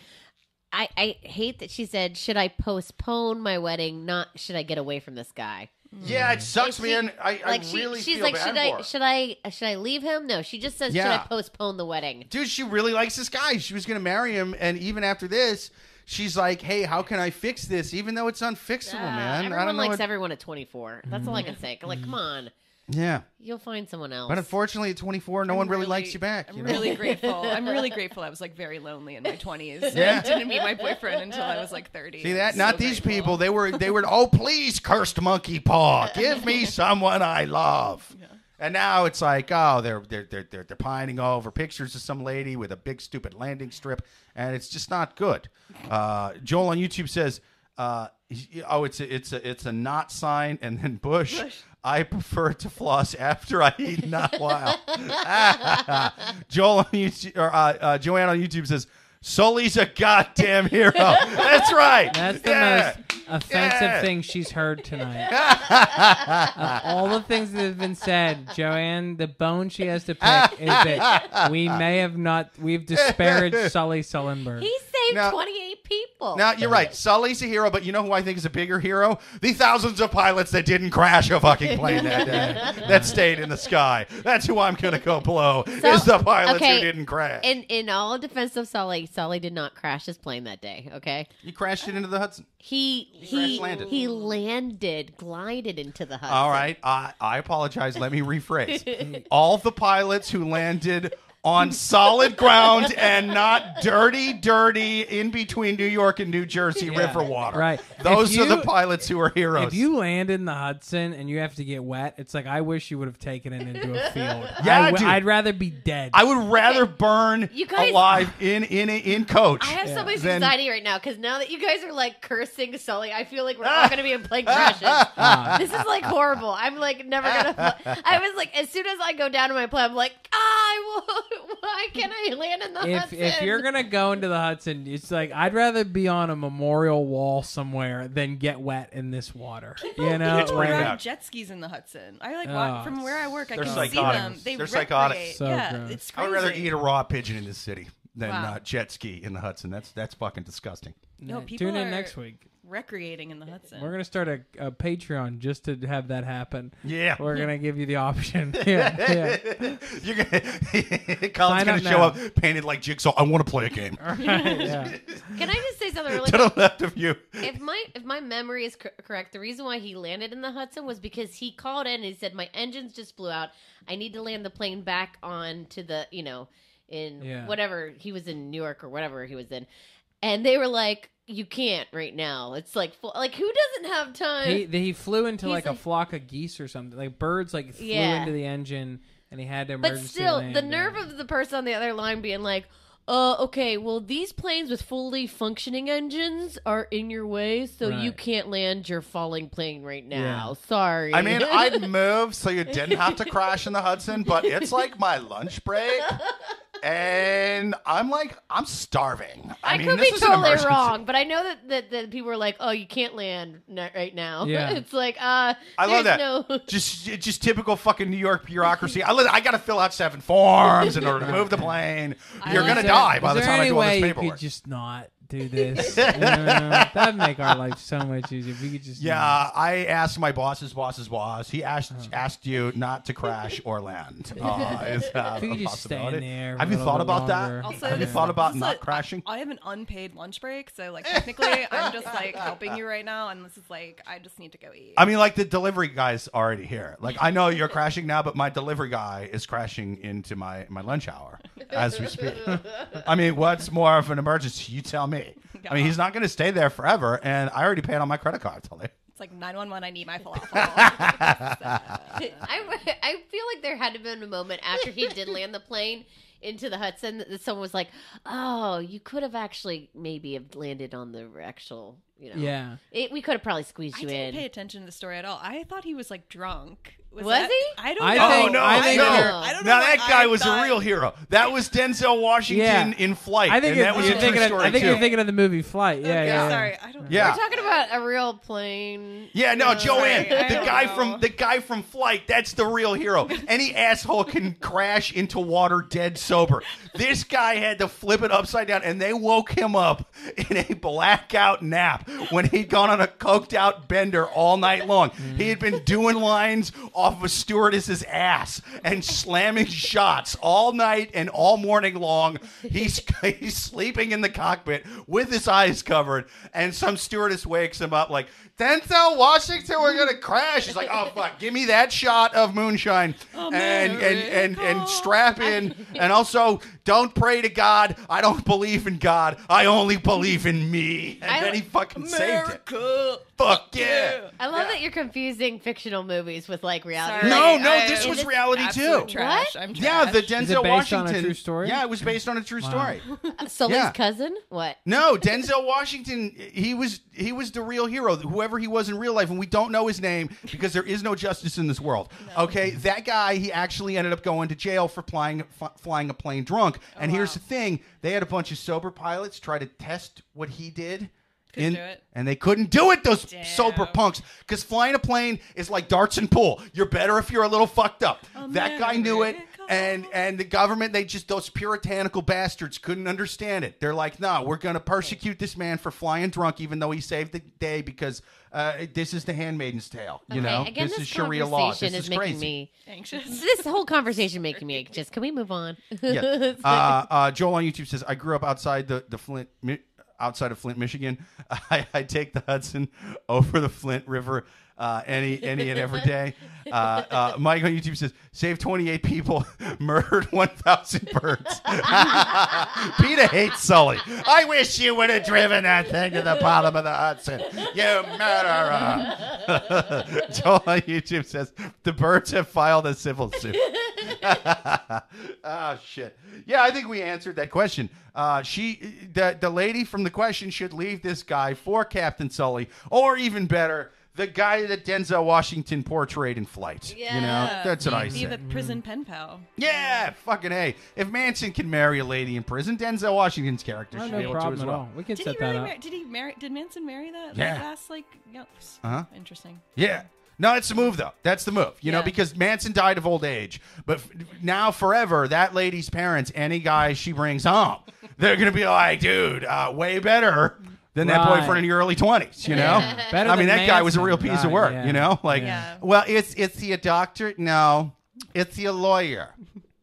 I, I hate that she said, "Should I postpone my wedding? Not should I get away from this guy?" Yeah, it sucks, She- man. I, I like she, really she's feel like, bad "Should for I her. should I should I leave him?" No, she just says, "Should I postpone the wedding?" dude, she really likes this guy. She was going to marry him, and even after this, she's like, "Hey, how can I fix this?" Even though it's unfixable, Uh, man. I everyone don't know. likes what- everyone at 24. That's all I can say. Like, come on, yeah, you'll find someone else. but unfortunately, at 24, no one really, likes you back. I'm you know? really grateful. I'm really grateful. I was like very lonely in my 20s. Yeah. I didn't meet my boyfriend until I was like 30. See that? Not so these grateful. people. They were they were oh please cursed monkey paw. Give me someone I love. And now it's like, oh, they're they're they're they're, they're pining over pictures of some lady with a big stupid landing strip, and it's just not good. Uh, Joel on YouTube says, uh, oh, it's a, it's a it's a not sign, and then Bush. I prefer to floss after I eat, not while. Joel on YouTube, or uh, uh, Joanne on YouTube says, Sully's a goddamn hero. That's right. That's the Yeah. most offensive Yeah. thing she's heard tonight. of all the things that have been said, Joanne, the bone she has to pick is that we may have not, we've disparaged Sully Sullenberg. he saved Now- 28 people. Now you're right. Sully's a hero, but you know who I think is a bigger hero? The thousands of pilots that didn't crash a fucking plane that day, that stayed in the sky. That's who I'm gonna go blow. So- is the pilots okay, who didn't crash? in in all defense of Sully, Sully did not crash his plane that day. Okay, He crashed it into the Hudson. he crash he landed. he landed, glided into the Hudson. All right, I I apologize. Let me rephrase. All the pilots who landed on solid ground and not dirty, dirty in between New York and New Jersey river water. Right. Those If are the pilots who are heroes. If you land in the Hudson and you have to get wet, it's like I wish you would have taken it into a field. Yeah, I w- dude. I'd rather be dead. I would rather burn You guys- alive in in in coach. I have so much Then- anxiety right now because now that you guys are like cursing Sully, I feel like we're all going to be in plane crashes. Ah. this is like horrible. I'm like never gonna. I was like, as soon as I go down to my plane, I'm like, ah, I will, why can't I land in the if Hudson? if you're gonna go into the Hudson, it's like I'd rather be on a memorial wall somewhere than get wet in this water. You know, It's pretty Like, bad. ride jet skis in the Hudson. I like Oh, walk from where I work. I can psychotic. see them. They They're psychotic. So yeah, gross. it's I'd rather eat a raw pigeon in this city than Wow. uh, jet ski in the Hudson. That's that's fucking disgusting. No, yeah, people tune in are next week. Recreating in the Hudson. We're gonna start a, a Patreon just to have that happen. Yeah. We're gonna give you the option. yeah, yeah. You're gonna Collin's Sign gonna up show now. up painted like Jigsaw. I want to play a game. yeah. Can I just say something really to quick? the left of you. if my if my memory is cor- correct, the reason why he landed in the Hudson was because he called in and he said my engines just blew out. I need to land the plane back on to the you know in Yeah. whatever he was in New York or whatever he was in, and they were like, "You can't right now. It's like full, like who doesn't have time?" He he flew into He's like, a flock of geese or something. Like birds like flew Yeah. into the engine and he had to but still, land the and- nerve of the person on the other line being like. Uh, okay, well, these planes with fully functioning engines are in your way, so you can't land your falling plane right now. Yeah. Sorry. I mean, I'd move so you didn't have to crash in the Hudson, but it's like my lunch break. And I'm like, I'm starving. I, I, mean, could this be is an totally wrong, but I know that, that, that people are like, "Oh, you can't land n- right now." Yeah. it's like, uh, I love there's that. No, Just, just typical fucking New York bureaucracy. I, li- I got to fill out seven forms in order to move the plane. You're gonna there- die by the time I any do all this way you paperwork. could just not do this. You know, that'd make our life so much easier if we could just. Yeah, I asked my boss's boss's boss. He asked asked you not to crash or land. Uh, is that If a could just stay in possibility? the air for Have you thought about longer. that? Also, Have you this- thought about not a- crashing? I have an unpaid lunch break, so like technically, I'm just like helping you right now, and this is like I just need to go eat. I mean, like the delivery guy's already here. Like I know you're crashing now, but my delivery guy is crashing into my my lunch hour as we speak. I mean, what's more of an emergency? You tell me. I mean, he's not going to stay there forever, and I already paid on my credit card. Tell me. It's like 911. I need my falafel. I, I feel like there had to have been a moment after he did land the plane into the Hudson that someone was like, "Oh, you could have actually maybe have landed on the actual, you know, Yeah. It, we could have probably squeezed I you didn't in." pay attention to the story at all. I thought he was like drunk. Was that- he? I don't I know. think- oh no! I think no. they're- I don't know now what that guy I was a real hero. That was Denzel Washington Yeah. in flight, I think and that was you're a thinking true of, story I think too. you're thinking of the movie Flight. Yeah, Okay, yeah. yeah. sorry. I don't. Yeah. We're talking about a real plane. Yeah, no, Joanne, Sorry, the guy know. from the guy from Flight, that's the real hero. Any asshole can crash into water dead sober. This guy had to flip it upside down, and they woke him up in a blackout nap when he'd gone on a coked out bender all night long. He had been doing lines off of a stewardess's ass and slamming shots all night and all morning long. He's he's sleeping in the cockpit with his eyes covered, and some stewardess wakes him up like. Denzel Washington, we're gonna crash. He's like, oh fuck, give me that shot of moonshine and, and and and strap in, and also don't pray to God. I don't believe in God. I only believe in me. And I- then he fucking saved it. America. Fuck yeah. I love that you're confusing fictional movies with like reality. Sorry, No, no, I- this was it's reality absolute too. Trash. What? I'm Yeah, the. Denzel Is it based on a Washington. true story? Yeah, it was based on a true Wow. story. Sully's Yeah. cousin? What? No, Denzel Washington. He was he was the real hero, whoever he was in real life, and we don't know his name because there is no justice in this world. Okay, that guy he actually ended up going to jail for flying f- flying a plane drunk. and oh, here's wow. the thing: they had a bunch of sober pilots try to test what he did. Couldn't in- do it. And they couldn't do it, those Damn. sober punks. Because flying a plane is like darts and pool. You're better if you're a little fucked up. that guy knew it. And and the government, they just those puritanical bastards couldn't understand it. They're like, no, we're gonna persecute this man for flying drunk, even though he saved the day because uh, this is the Handmaid's Tale. You okay, know, again, this, this, is Sharia law. This conversation is, is, making crazy. me. Anxious. This whole conversation making me anxious. Can we move on? yeah. Uh, uh, Joel on YouTube says, I grew up outside the, the Flint, Mi- outside of Flint, Michigan. I, I take the Hudson over the Flint River uh, any any and every day. Uh, uh, Mike on YouTube says, saved 28 people, murdered 1,000 birds. Peter hates Sully. I wish you would have driven that thing to the bottom of the Hudson. You murderer. Joel on YouTube says, the birds have filed a civil suit. Oh shit. Yeah, I think we answered that question. Uh, she, the the lady from the question should leave this guy for Captain Sully, or even better, the guy that Denzel Washington portrayed in Flight. You know, Yeah. that's what be, I be the prison pen pal. yeah, fucking hey. If Manson can marry a lady in prison, Denzel Washington's character Oh, should no be able problem to as at well. all. We can Did set he that really? up. Mar- did he marry? Did Manson marry that? Yeah. Like last like yeah. Uh-huh. Interesting. Yeah. No, that's the move, though. That's the move. You know, because Manson died of old age. But f- now, forever, that lady's parents, any guy she brings home, they're going to be like, dude, uh, way better than that boyfriend in your early 20s, you know? Better I mean, than that guy was a real piece of work, yeah. you know? Like, Yeah. well, it's, it's he a doctor? No. It's he a lawyer?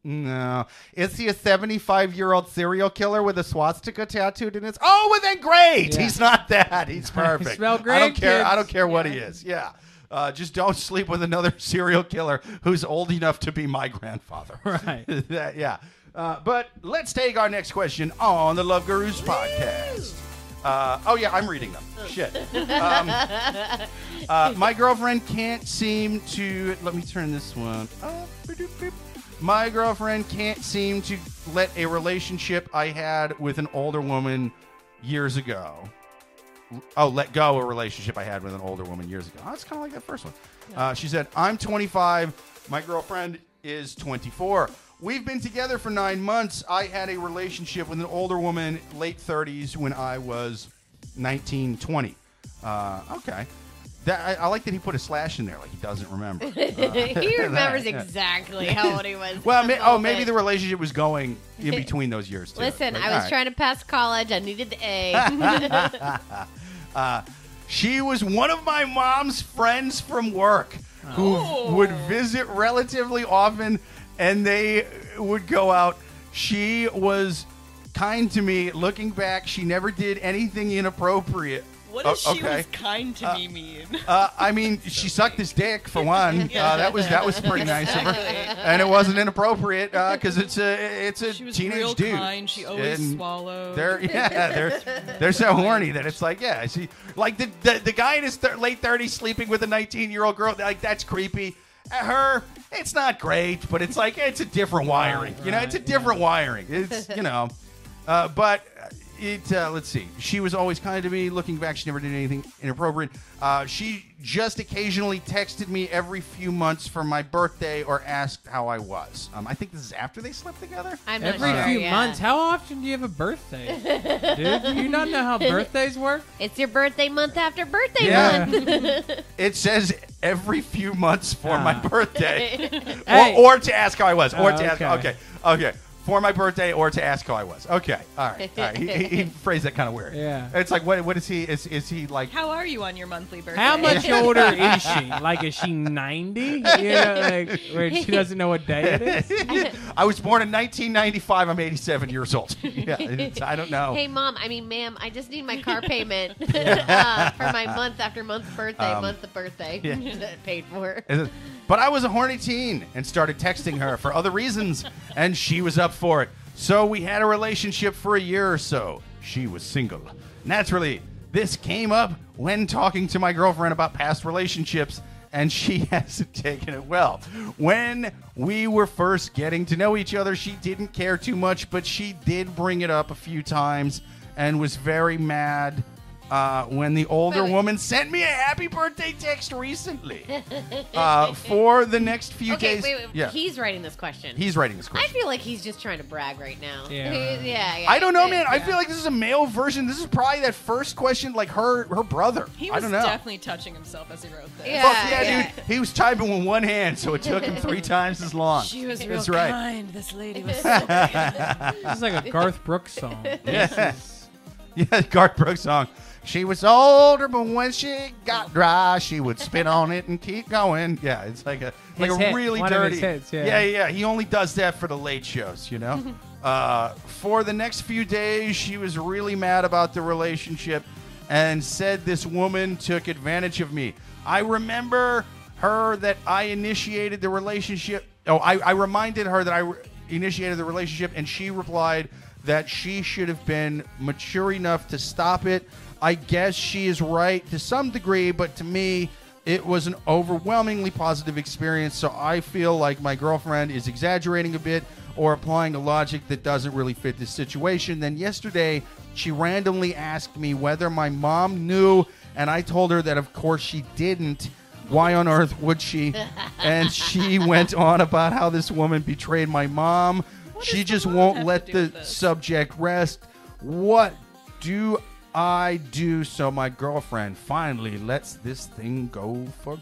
No. Is he a 75 year old serial killer with a swastika tattooed in his? Oh, well, then great. Yeah. He's not that. He's perfect. Smell I don't great, care. I don't care what he is. Yeah. Uh, just don't sleep with another serial killer who's old enough to be my grandfather. Right. That- yeah. Uh, but let's take our next question on the Love Gurus podcast. Uh, oh, yeah, I'm reading them. Shit. Um, uh, my girlfriend can't seem to. Let me turn this one up. My girlfriend can't seem to let a relationship I had with an older woman years ago oh, let go a relationship I had with an older woman years ago. That's kind of like that first one. Uh, she said, I'm 25. My girlfriend is 24. We've been together for nine months. I had a relationship with an older woman, late 30s, when I was 19, 20. Uh, okay. That I, I like that he put a slash in there, like he doesn't remember. he remembers Yeah. exactly how old he was. Well, the oh, maybe the relationship was going in between those years too. Listen, Like, I was right. trying to pass college. I needed the A. Uh, she was one of my mom's friends from work who Oh. would visit relatively often, and they would go out. She was kind to me. Looking back, she never did anything inappropriate. What Oh, does she okay. was kind to me mean? Uh, I mean, she sucked his dick for one. Uh, that was that was pretty nice of her, and it wasn't inappropriate because it's a it's a She was teenage real dude. kind. She always And swallowed. They're yeah, they're they're so horny that it's like yeah, see, like the the, the guy in his thir- late thirties sleeping with a nineteen year old girl, like that's creepy. Uh, Her, it's not great, but it's like it's a different wiring. You know, it's a right, different wiring. It's you know, uh, but it. Uh, let's see. She was always kind to me. Looking back, she never did anything inappropriate. Uh, she just occasionally texted me every few months for my birthday or asked how I was. Um, I think this is after they slept together. I'm not Every sure. few yeah. months. How often do you have a birthday? Dude, do you not know how birthdays work? It's your birthday month after birthday Yeah. month. It says every few months for my Ah. birthday, Hey. or, or to ask how I was, or Oh, to ask. okay. Okay, okay, for my birthday, or to ask how I was. Okay, all right, all right. He, he, he phrased that kind of weird. Yeah. it's like what? What is he? Is is he like? How are you on your monthly birthday? How much older is she? Like, is she 90? You know, like, where she doesn't know what day it is? I was born in 1995. I'm 87 years old. yeah, I don't know. Hey, mom. I mean, ma'am. I just need my car payment uh, for my month after month birthday, Um, month of birthday yeah. paid for. But I was a horny teen and started texting her for other reasons, and she was up for it. So we had a relationship for a year or so. She was single. Naturally, this came up when talking to my girlfriend about past relationships, and she hasn't taken it well. When we were first getting to know each other, she didn't care too much, but she did bring it up a few times and was very mad uh, when the older Wait, wait. woman sent me a happy birthday text recently. Uh, for the next few Okay, days. wait, wait. Yeah, He's writing this question. he's writing this question. I feel like he's just trying to brag right now. Yeah. Yeah, yeah. I don't know, yeah, man. I feel like this is a male version. This is probably that first question, like her her brother. He I don't know. definitely touching himself as he wrote this. Yeah. Fuck yeah, yeah. dude. He was typing with one hand, so it took him three times as long. She was real right. kind. This lady was so This is like a Garth Brooks song. Yeah. Yeah, Garth Brooks song. She was older, but when she got dry, she would spit on it and keep going. Yeah, it's like a like His a hit, really one of dirty. his hits, yeah. yeah, yeah. He only does that for the late shows, you know. uh, for the next few days, she was really mad about the relationship and said this woman took advantage of me. I remember her that I initiated the relationship. Oh, I, I reminded her that I re- initiated the relationship, and she replied that she should have been mature enough to stop it. I guess she is right to some degree, but to me, it was an overwhelmingly positive experience. So I feel like my girlfriend is exaggerating a bit or applying a logic that doesn't really fit this situation. Then yesterday, she randomly asked me whether my mom knew, and I told her that of course she didn't. Why on earth would she? And she went on about how this woman betrayed my mom. What she just won't let the subject rest. What do I do so my girlfriend finally lets this thing go for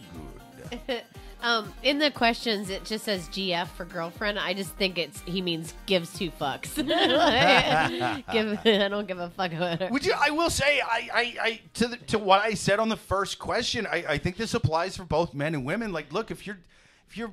good? Um, in the questions, it just says GF for girlfriend. I just think it's he means gives two fucks. give, I don't give a fuck about her. Would you? I will say, I, I, I to the, to what I said on the first question. I, I think this applies for both men and women. Like, look, if you're, if you're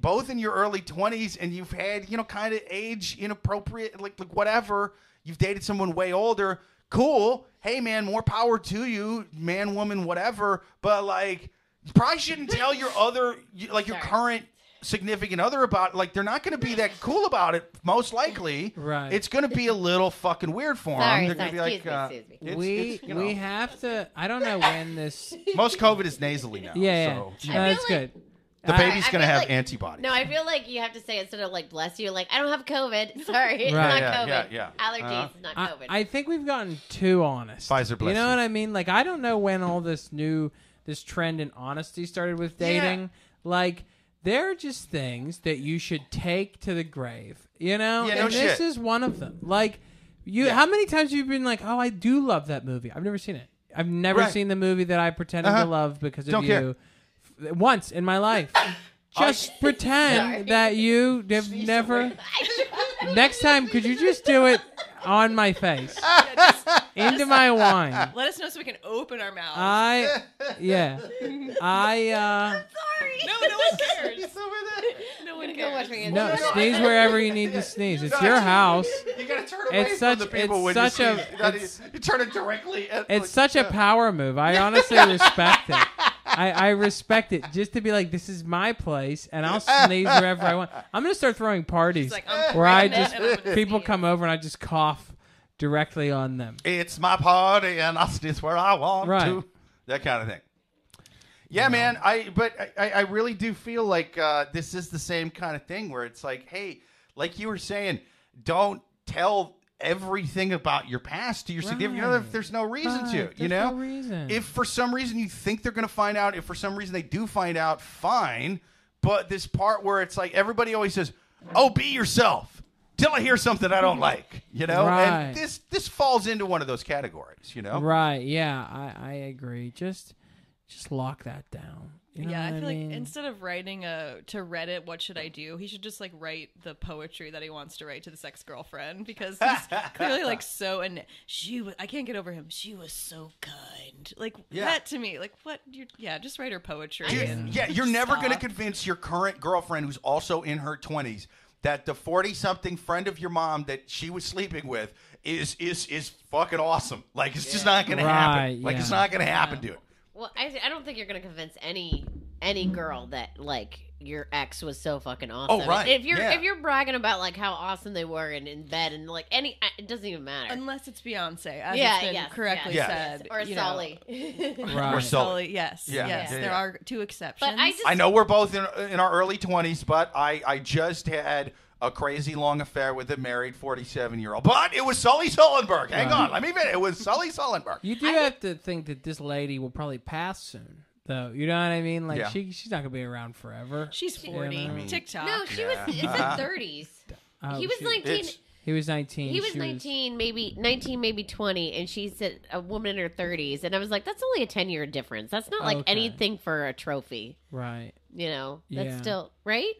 both in your early twenties and you've had, you know, kind of age inappropriate, like, like whatever, you've dated someone way older. Cool. Hey, man, more power to you, man, woman, whatever. But like, you probably shouldn't tell your other, like your Sorry. current significant other about like they're not going to be that cool about it most likely Right. it's going to be a little fucking weird for them Sorry, they're going to be excuse like me, uh, excuse me. it's- we it's, you we have to. I don't know when this. most covid is nasally now Yeah, so yeah. I No, feel that's like- good. The I- baby's I going to feel have like- antibodies No, I feel like you have to say instead of like bless you, like I don't have COVID. Sorry, it's Right. not Yeah, COVID. yeah, yeah. Allergies, Uh-huh. not I, COVID. I think we've gotten too honest. Pfizer bless You know you. what I mean? Like I don't know when all this new this trend in honesty started with Yeah. dating. Like there are just things that you should take to the grave. You know? Yeah, no and this shit. is one of them. Like you Yeah. how many times have you been like, "Oh, I do love that movie. I've never seen it." I've never Right. seen the movie that I pretended Uh-huh. to love because of Don't you. care. Once in my life. Just pretend that you have never. Next time, could you just do it on my face, into my wine? Let us know so we can open our mouths. I, yeah, I. uh I'm Sorry. no, no one cares. No one go watch me. No, sneeze wherever you need to sneeze. It's your house. You gotta turn away It's from such- the people it's when such you a- see- you, gotta- it's- you turn it directly at It's like, such a power move. I honestly respect it. I, I respect it just to be like, this is my place, and I'll sneeze wherever I want. I'm gonna start throwing parties It's like, I'm where I pregnant just and I'm gonna people sneeze. come over and I just cough directly on them. It's my party and I'll sneeze where I want Right. to. That kind of thing. Yeah, man. I but I, I really do feel like uh, this is the same kind of thing where it's like, hey, like you were saying, don't tell everything about your past to your significant other if there's no reason Right, to. You know, no reason. if for some reason you think they're going to find out, if for some reason they do find out, fine. But this part where it's like everybody always says, "Oh, be yourself." Till I hear something I don't like, you know, Right. and this this falls into one of those categories, you know. Right? Yeah, I, I agree. Just just lock that down. You know yeah, I what feel mean? like instead of writing a to Reddit, what should I do? He should just like write the poetry that he wants to write to this ex girlfriend because he's clearly like so and she was, I can't get over him. She was so kind. Like Yeah. that to me. Like what? You're, yeah, just write her poetry. Dude, and yeah, you're never going to convince your current girlfriend, who's also in her 20s, that the 40 something friend of your mom that she was sleeping with is is is fucking awesome. Like it's just not going to happen. Right, Like it's not going to happen, dude. Well, I, I don't think you're gonna convince any any girl that like your ex was so fucking oh, awesome. Oh, right, If you're yeah. if you're bragging about like how awesome they were in, in bed and like any, it doesn't even matter. Unless it's Beyonce, as yeah, it's been yes, correctly yes, Yeah. said, or you know. Sully. Right. Or Sully. Sully, yes, Yeah. yes. Yeah, there yeah. are two exceptions. But I just I know we're both in, in our early 20s, but I, I just had a crazy long affair with a married 47 year old. But it was Sully Sullenberg. Hang Right. on. Let me finish. It was Sully Sullenberg. You do have to think that this lady will probably pass soon, though. You know what I mean? Like Yeah. she she's not gonna be around forever. she's forty. I mean- TikTok. no, she was. It's Uh-huh. thirties. Oh, he was she- nineteen. It's- He was nineteen. He was she 19, maybe 19, maybe 20, and she's a, a woman in her 30s. And I was like, that's only a 10 year difference. That's not like Okay. anything for a trophy, right. you know? That's Yeah. still, right?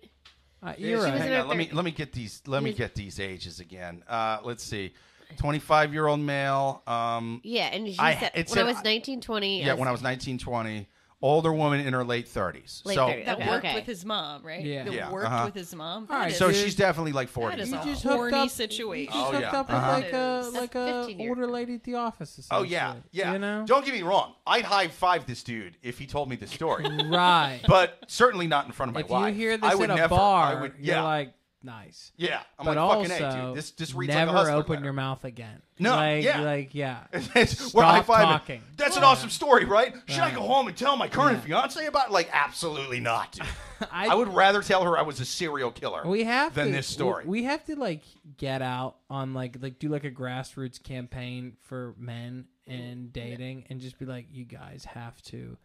Uh, you're Yeah, right. hang in her on, Let me 30s. let me get these let me get these ages again. Uh, let's see. 25 year old male. Um, Yeah. And she I- said, it when said I was I- 19, 20, yeah, when I was 19, 20. Older woman in her late 30s. Late so 30s. that Okay, worked okay. with his mom, right? Yeah. That Yeah, worked uh-huh. with his mom. All right, That is- so she's definitely like 40. That is You a just hooked horny up. situation. You just Oh, hooked yeah. up with Uh-huh. like a That's like a 15 year. older lady at the office. Oh yeah, essentially. yeah. You know, Don't get me wrong. I'd high five this dude if he told me the story, right? but certainly not in front of my if wife. you hear I would at a never, bar, I would, you're yeah, like, nice. yeah. I'm but like, also, fucking hey, dude. This this reads never like a open letter. your mouth again. No, like, yeah. like yeah. It's- we're high Stop fiving. talking. That's an awesome story, right? Should I go home and tell my current Yeah. fiance about? it? Like, absolutely not. Dude. I, I would rather tell her I was a serial killer. We have than to, this story. We, we have to like get out on like like do like a grassroots campaign for men and dating, and just be like, you guys have to.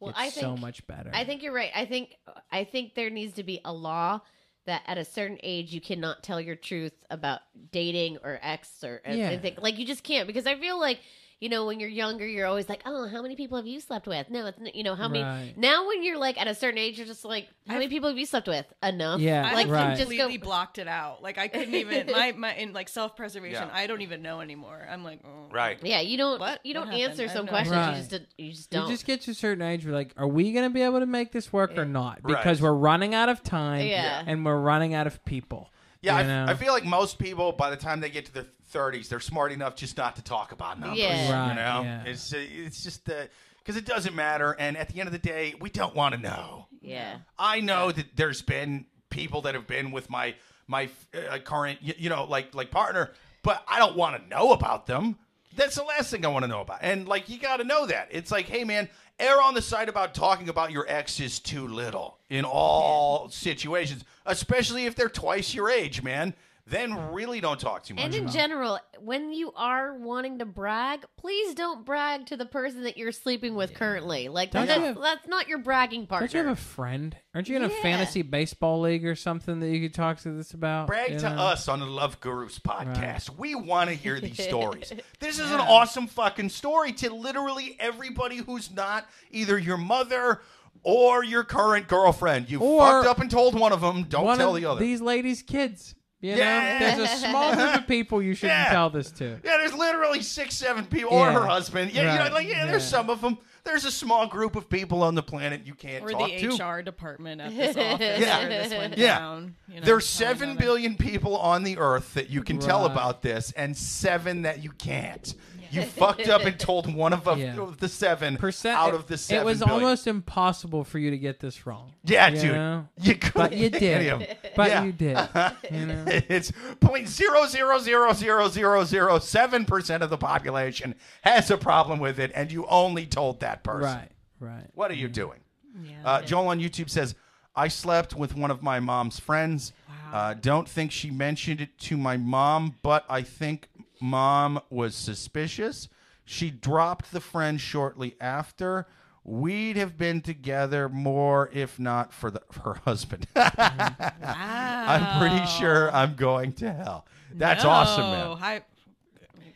Well, get I so much better. I think you're right. I think I think there needs to be a law that at a certain age you cannot tell your truth about dating or ex or uh, Yeah. anything. Like you just can't because I feel like you know when you're younger you're always like oh how many people have you slept with no it's n- you know how many Right. now when you're like at a certain age you're just like how many people have you slept with enough Yeah, I like right. just go completely blocked it out. Like I couldn't even my my in like self Yeah. preservation. I don't even know anymore. I'm like, oh. right. yeah you don't What? you don't happened? answer I have some questions idea. you just you just don't You just get to a certain age, we're like, are we going to be able to make this work or not? Right. Because we're running out of time Yeah. and we're running out of people. Yeah, you I. I feel like most people, by the time they get to their 30s, they're smart enough just not to talk about numbers. Yeah. Right, you know, yeah. it's uh, it's just because it doesn't matter, and at the end of the day, we don't want to know. yeah I know that there's been people that have been with my my uh, current y- you know like like partner, but I don't want to know about them. That's the last thing I want to know about. And like you got to know that. It's like, hey man, err on the side about talking about your ex is too little in all situations, especially if they're twice your age, man. Then really don't talk too much. And in about general, when you are wanting to brag, please don't brag to the person that you're sleeping with currently. Like that's, have- that's not your bragging partner. Don't you have a friend? Aren't you in a fantasy baseball league or something that you could talk to this about? Brag you to know? us on the Love Gurus podcast. We want to hear these stories. This is an awesome fucking story to literally everybody who's not either your mother or your current girlfriend. You Or fucked up and told one of them. Don't One tell of the other. these ladies' kids. You Yeah. know, there's a small group of people you shouldn't Yeah. tell this to. Yeah, there's literally six, seven people, or her husband. Yeah, you know, like yeah, there's some of them. There's a small group of people on the planet you can't Or talk the. HR department at this office Yeah. this went Yeah. down. You know, There's telling seven them billion people on the earth that you can tell about this, and seven that you can't. You fucked up and told one of, of Yeah. the seven Percent out of the seven. It was billion. almost impossible for you to get this wrong. yeah, you dude. know? You couldn't But you hit did. him. But Yeah. you did. You know? It's point zero zero zero zero zero zero seven percent of the population has a problem with it, and you only told that person. right, right. What are you doing? Yeah. Uh, Joel on YouTube says, I slept with one of my mom's friends. Uh, don't think she mentioned it to my mom, but I think mom was suspicious. She dropped the friend shortly after. We'd have been together more if not for the her husband. Mm-hmm. I'm pretty sure I'm going to hell. That's awesome, man. I,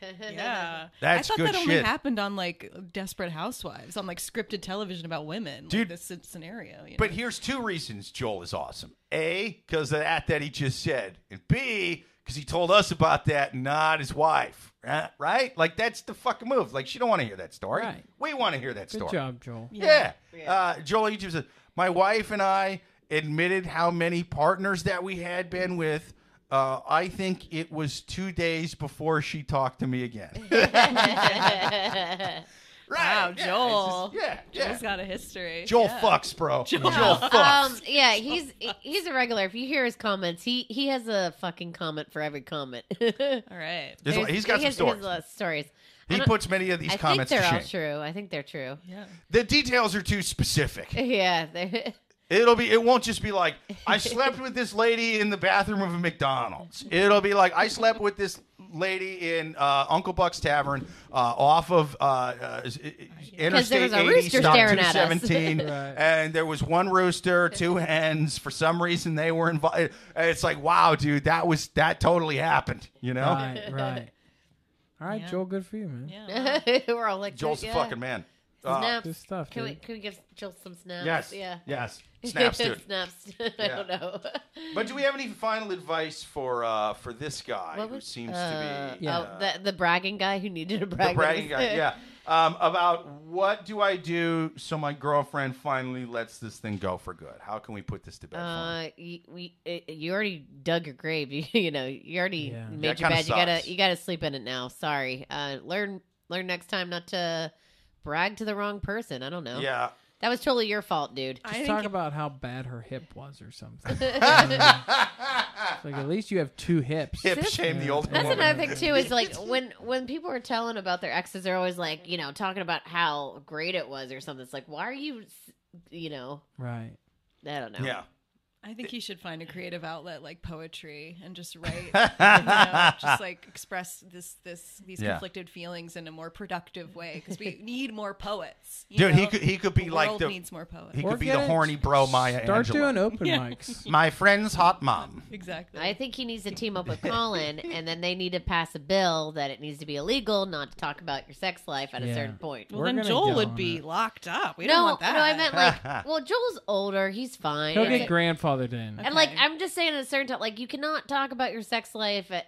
yeah, That's I thought good that only shit. happened on like Desperate Housewives, on like scripted television about women. Dude. like, this scenario. You know? But here's two reasons Joel is awesome. A, because of that that he just said. And B, because he told us about that, not his wife. Right? right? Like, that's the fucking move. Like, she don't want to hear that story. Right. We want to hear that Good story. Good job, Joel. Yeah. Uh, Joel on YouTube says, My wife and I admitted how many partners that we had been with. Uh, I think it was two days before she talked to me again. right. Wow, Yeah, Joel. just- yeah. Yeah. Joel's got a history. Joel Yeah. fucks, bro. Joel, No, fucks. um, yeah, he's he's a regular. If you hear his comments, he he has a fucking comment for every comment. All right. There's- There's- he's got he some has, stories. He has a lot of stories. He puts many of these I comments I think they're to all shame. true. I think they're true. Yeah. The details are too specific. Yeah, they're- It'll be. It won't just be like I slept with this lady in the bathroom of a McDonald's. It'll be like I slept with this lady in uh, Uncle Buck's Tavern uh, off of uh, uh, Interstate there was a 80, rooster stop staring at us. 217, Right. and there was one rooster, two hens. For some reason, they were invited. It's like, wow, dude, that was that totally happened. You know, Right, right. All right, Yeah. Joel, good for you, man. Yeah. we're all like Joel's yeah. a fucking man. Uh, Snaps. Good stuff, Can we dude. can we give Jill some snaps? yes, Yeah. yes, snaps, dude. snaps. I Yeah. don't know. But do we have any final advice for uh, for this guy What who was- seems uh, to be Yeah. Oh, the the bragging guy who needed a brag. the bragging guy? Yeah. Um, about what do I do so my girlfriend finally lets this thing go for good? How can we put this to bed? for Uh, you, we, uh, you already dug your grave. You, you know, you already Yeah. made That your kinda bed. You gotta, sucks. you gotta sleep in it now. Sorry. Uh, learn, learn next time not to brag to the wrong person. I don't know. Yeah. That was totally your fault, dude. Just think talk about how bad her hip was or something. Like at least you have two hips. Hip shame the older That's woman. another thing too. Is like when when people are telling about their exes, they're always like, you know, talking about how great it was or something. It's like, why are you, you know, Right. I don't know. Yeah. I think he should find a creative outlet like poetry and just write, you know, just like express this this these Yeah. conflicted feelings in a more productive way because we need more poets. you Dude, he know? could he could be the like world the needs more poets. he could be the it- horny bro Maya Start Angelou. doing open Yeah. mics. My friend's hot mom. exactly. I think he needs to team up with Collin, and then they need to pass a bill that it needs to be illegal not to talk about your sex life at a Yeah. certain point. well, We're then gonna Joel go would be it. locked up. We no, don't want that. no, I meant like, well, Joel's older. He's fine. He'll It's get like- grandfathered in. and like, Okay. I'm just saying, at a certain time, like, you cannot talk about your sex life at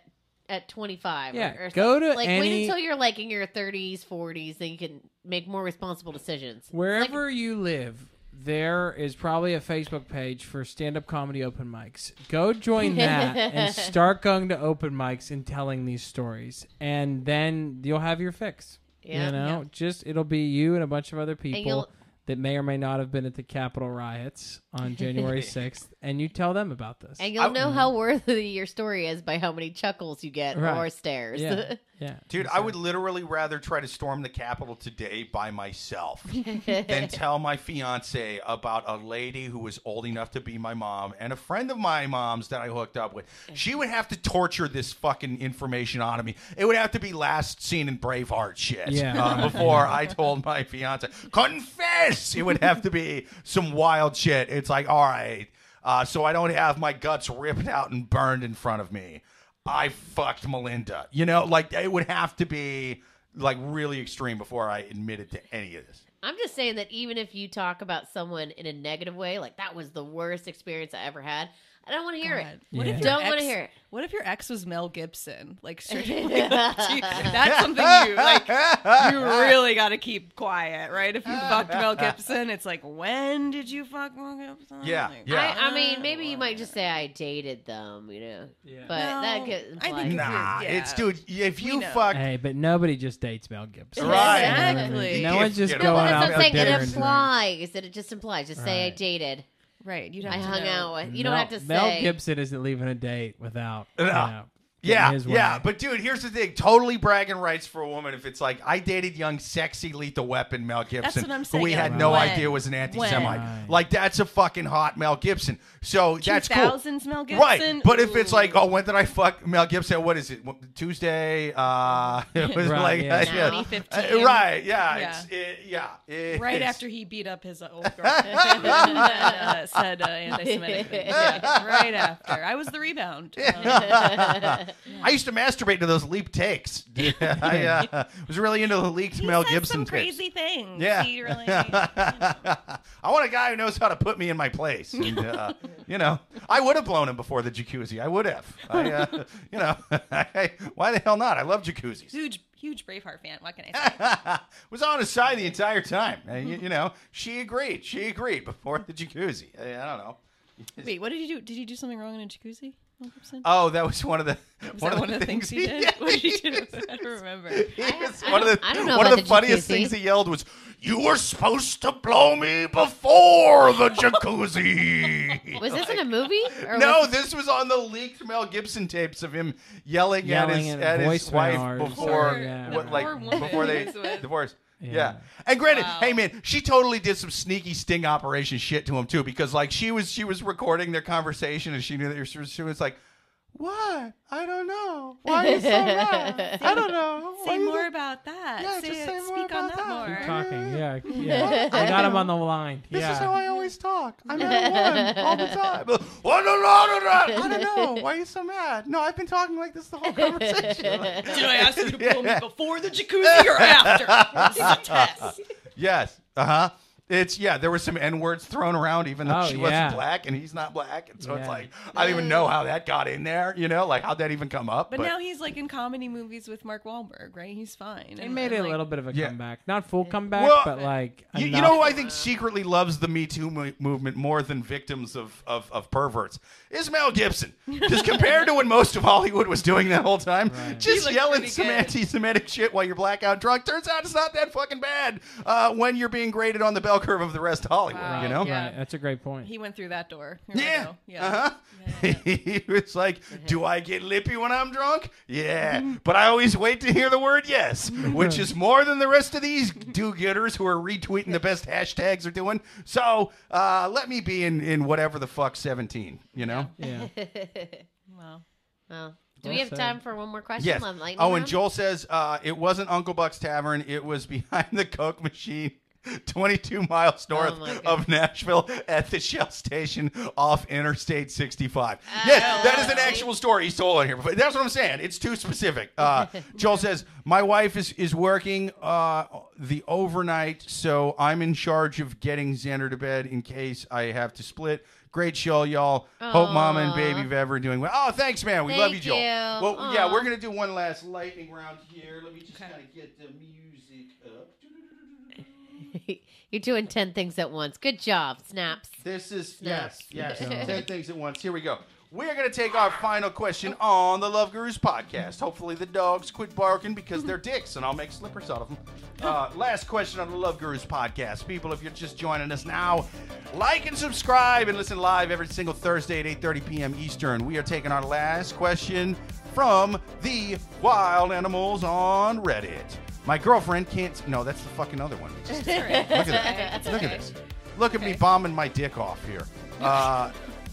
at 25. Yeah, or, or go something. to like any- wait until you're like in your 30s, 40s, then you can make more responsible decisions. Wherever you live, there is probably a Facebook page for stand up comedy open mics. Go join that and start going to open mics and telling these stories. And then you'll have your fix. Yeah. you know, just it'll be you and a bunch of other people you'll- that may or may not have been at the Capitol riots on January 6th, and you tell them about this. And you'll know how worthy your story is by how many chuckles you get Right. or stares. yeah, yeah, Dude, I would literally rather try to storm the Capitol today by myself than tell my fiance about a lady who was old enough to be my mom and a friend of my mom's that I hooked up with. She would have to torture this fucking information out of me. It would have to be last seen in Braveheart shit Yeah. uh, before I told my fiance. Confess! It would have to be some wild shit. It's like, all right, uh, so I don't have my guts ripped out and burned in front of me. I fucked Melinda. You know, like it would have to be like really extreme before I admitted to any of this. I'm just saying that even if you talk about someone in a negative way, like that was the worst experience I ever had, I don't want to hear God. it. What Yeah. if your Don't wanna ex- hear it. What if your ex was Mel Gibson? Like, straight that's something you like. You really got to keep quiet, right? If you fucked Mel Gibson, it's like, when did you fuck Mel Gibson? Yeah, Like, yeah. I, I mean, maybe you might just say I dated them, you know. Yeah. But No, that gets I think Nah, Yeah. it's dude. If you fuck, Hey, but nobody just dates Mel Gibson. Right. Exactly. No one's just Get No, going but out that's what I'm for saying. It and drinks. implies that it just implies. Just say I dated. Right. You'd have I to hung know. out with. You don't Mel- have to say. Mel Gibson isn't leaving a date without. You know, yeah, his yeah. But dude, here's the thing: totally bragging rights for a woman. If it's like I dated young, sexy, lethal weapon Mel Gibson, that's what I'm who we saying. had no When? idea was an anti-Semite. When? Like that's a fucking hot Mel Gibson. So that's cool. 2000s Mel Gibson. Right, but if it's like, oh, when did I fuck Mel Gibson? What is it? Tuesday? Uh, it was Right, like, yeah. yeah. 2015. Uh, right? Yeah, Yeah. It's, it, yeah. it- right it's- after he beat up his old girlfriend uh, said uh, anti-Semitic. Yeah, right after. I was the rebound. Um, I used to masturbate to those leap takes. Yeah, I uh, was really into the leaked he Mel said Gibson some tapes. crazy things. Yeah. He really, I want a guy who knows how to put me in my place. And, uh, you know, I would have blown him before the jacuzzi. I would have. I, uh, you know, why the hell not? I love jacuzzis. huge, huge Braveheart fan. What can I say? was on his side the entire time. And, you, you know, she agreed. She agreed before the jacuzzi. I, I don't know. Wait, what did you do? Did you do something wrong in a jacuzzi? Mel Gibson? Oh, that was one of the Was that one of the things he did? Yeah, What did he do? I don't remember. He was I one of don't- the I don't know one of the the funniest jacuzzi. things he yelled was, "You were supposed to blow me before the jacuzzi." Was this in a movie? Or No, was- this was on the leaked Mel Gibson tapes of him yelling, Yelling at his at at his wife before something, yeah. what, like woman before they divorced. Yeah. Yeah. And granted, Wow. hey man, she totally did some sneaky sting operation shit to him too, because like she was she was recording their conversation and she knew that she was, she was like, "What? I don't know. Why are you so mad? I don't know. Why Say more so- about that. Yeah, say, just say more speak on that, that. more. Keep talking. Yeah, yeah. I got him on the line. This yeah. is how I always talk. I'm at one all the time. What a lot. I don't know. Why are you so mad? No, I've been talking like this the whole conversation. Did I ask you to pull me before the jacuzzi or after? This is a test. yes. Uh huh. It's yeah. There were some n words thrown around, even though Oh, she yeah. wasn't black and he's not black, and so it's Yeah. like I don't even know how that got in there. You know, like how'd that even come up? But, now he's like in comedy movies with Mark Wahlberg, right? He's fine. They And- made and, it a like, little bit of a Yeah. comeback. Not full comeback, Well, but like You, you know who I think secretly loves the Me Too mo- movement more than victims of, of, of perverts is Mel Gibson. Just compared to when most of Hollywood was doing that whole time, Right. just looked yelling pretty some good. anti-Semitic shit while you're blackout drunk. Turns out it's not that fucking bad uh, when you're being graded on the bell curve of the rest of Hollywood. Wow. You know? Yeah. Right, that's a great point. He went through that door. Here Yeah. Yeah. Uh-huh. Yeah, he was like, "Do I get lippy when I'm drunk? Yeah, but I always wait to hear the word yes, which is more than the rest of these do-getters who are retweeting the best hashtags are doing. So uh, let me be in in whatever the fuck 17. You know? Yeah. Wow. Well, do we have time for one more question? Yes. Love Oh, and round? Joel says uh, it wasn't Uncle Buck's Tavern. It was behind the Coke machine. 22 miles north Oh of Nashville at the Shell station off Interstate 65. yes, that is an actual story he's told on here. But that's what I'm saying. It's too specific. Uh, Joel says, My wife is, is working uh, the overnight, so I'm in charge of getting Xander to bed in case I have to split. Great show, y'all. Hope Mama and Baby Vev are doing well. Oh, thanks, man. We love you, Thank Joel. you. Well, yeah, we're gonna do one last lightning round here. Let me just Okay. kind of get the music up. You're doing 10 things at once. Good job, Snaps. This is Snaps. yes, yes. Ten things at once. Here we go. We are going to take our final question on the Love Gurus podcast. Hopefully, the dogs quit barking because they're dicks, and I'll make slippers out of them. Uh, last question on the Love Gurus podcast. People, if you're just joining us now, like and subscribe and listen live every single Thursday at 8:30 p.m. Eastern. We are taking our last question from the wild animals on Reddit. My girlfriend can't. No, that's the fucking other one. Look at this. Look at this. Look at me bombing my dick off here. Uh,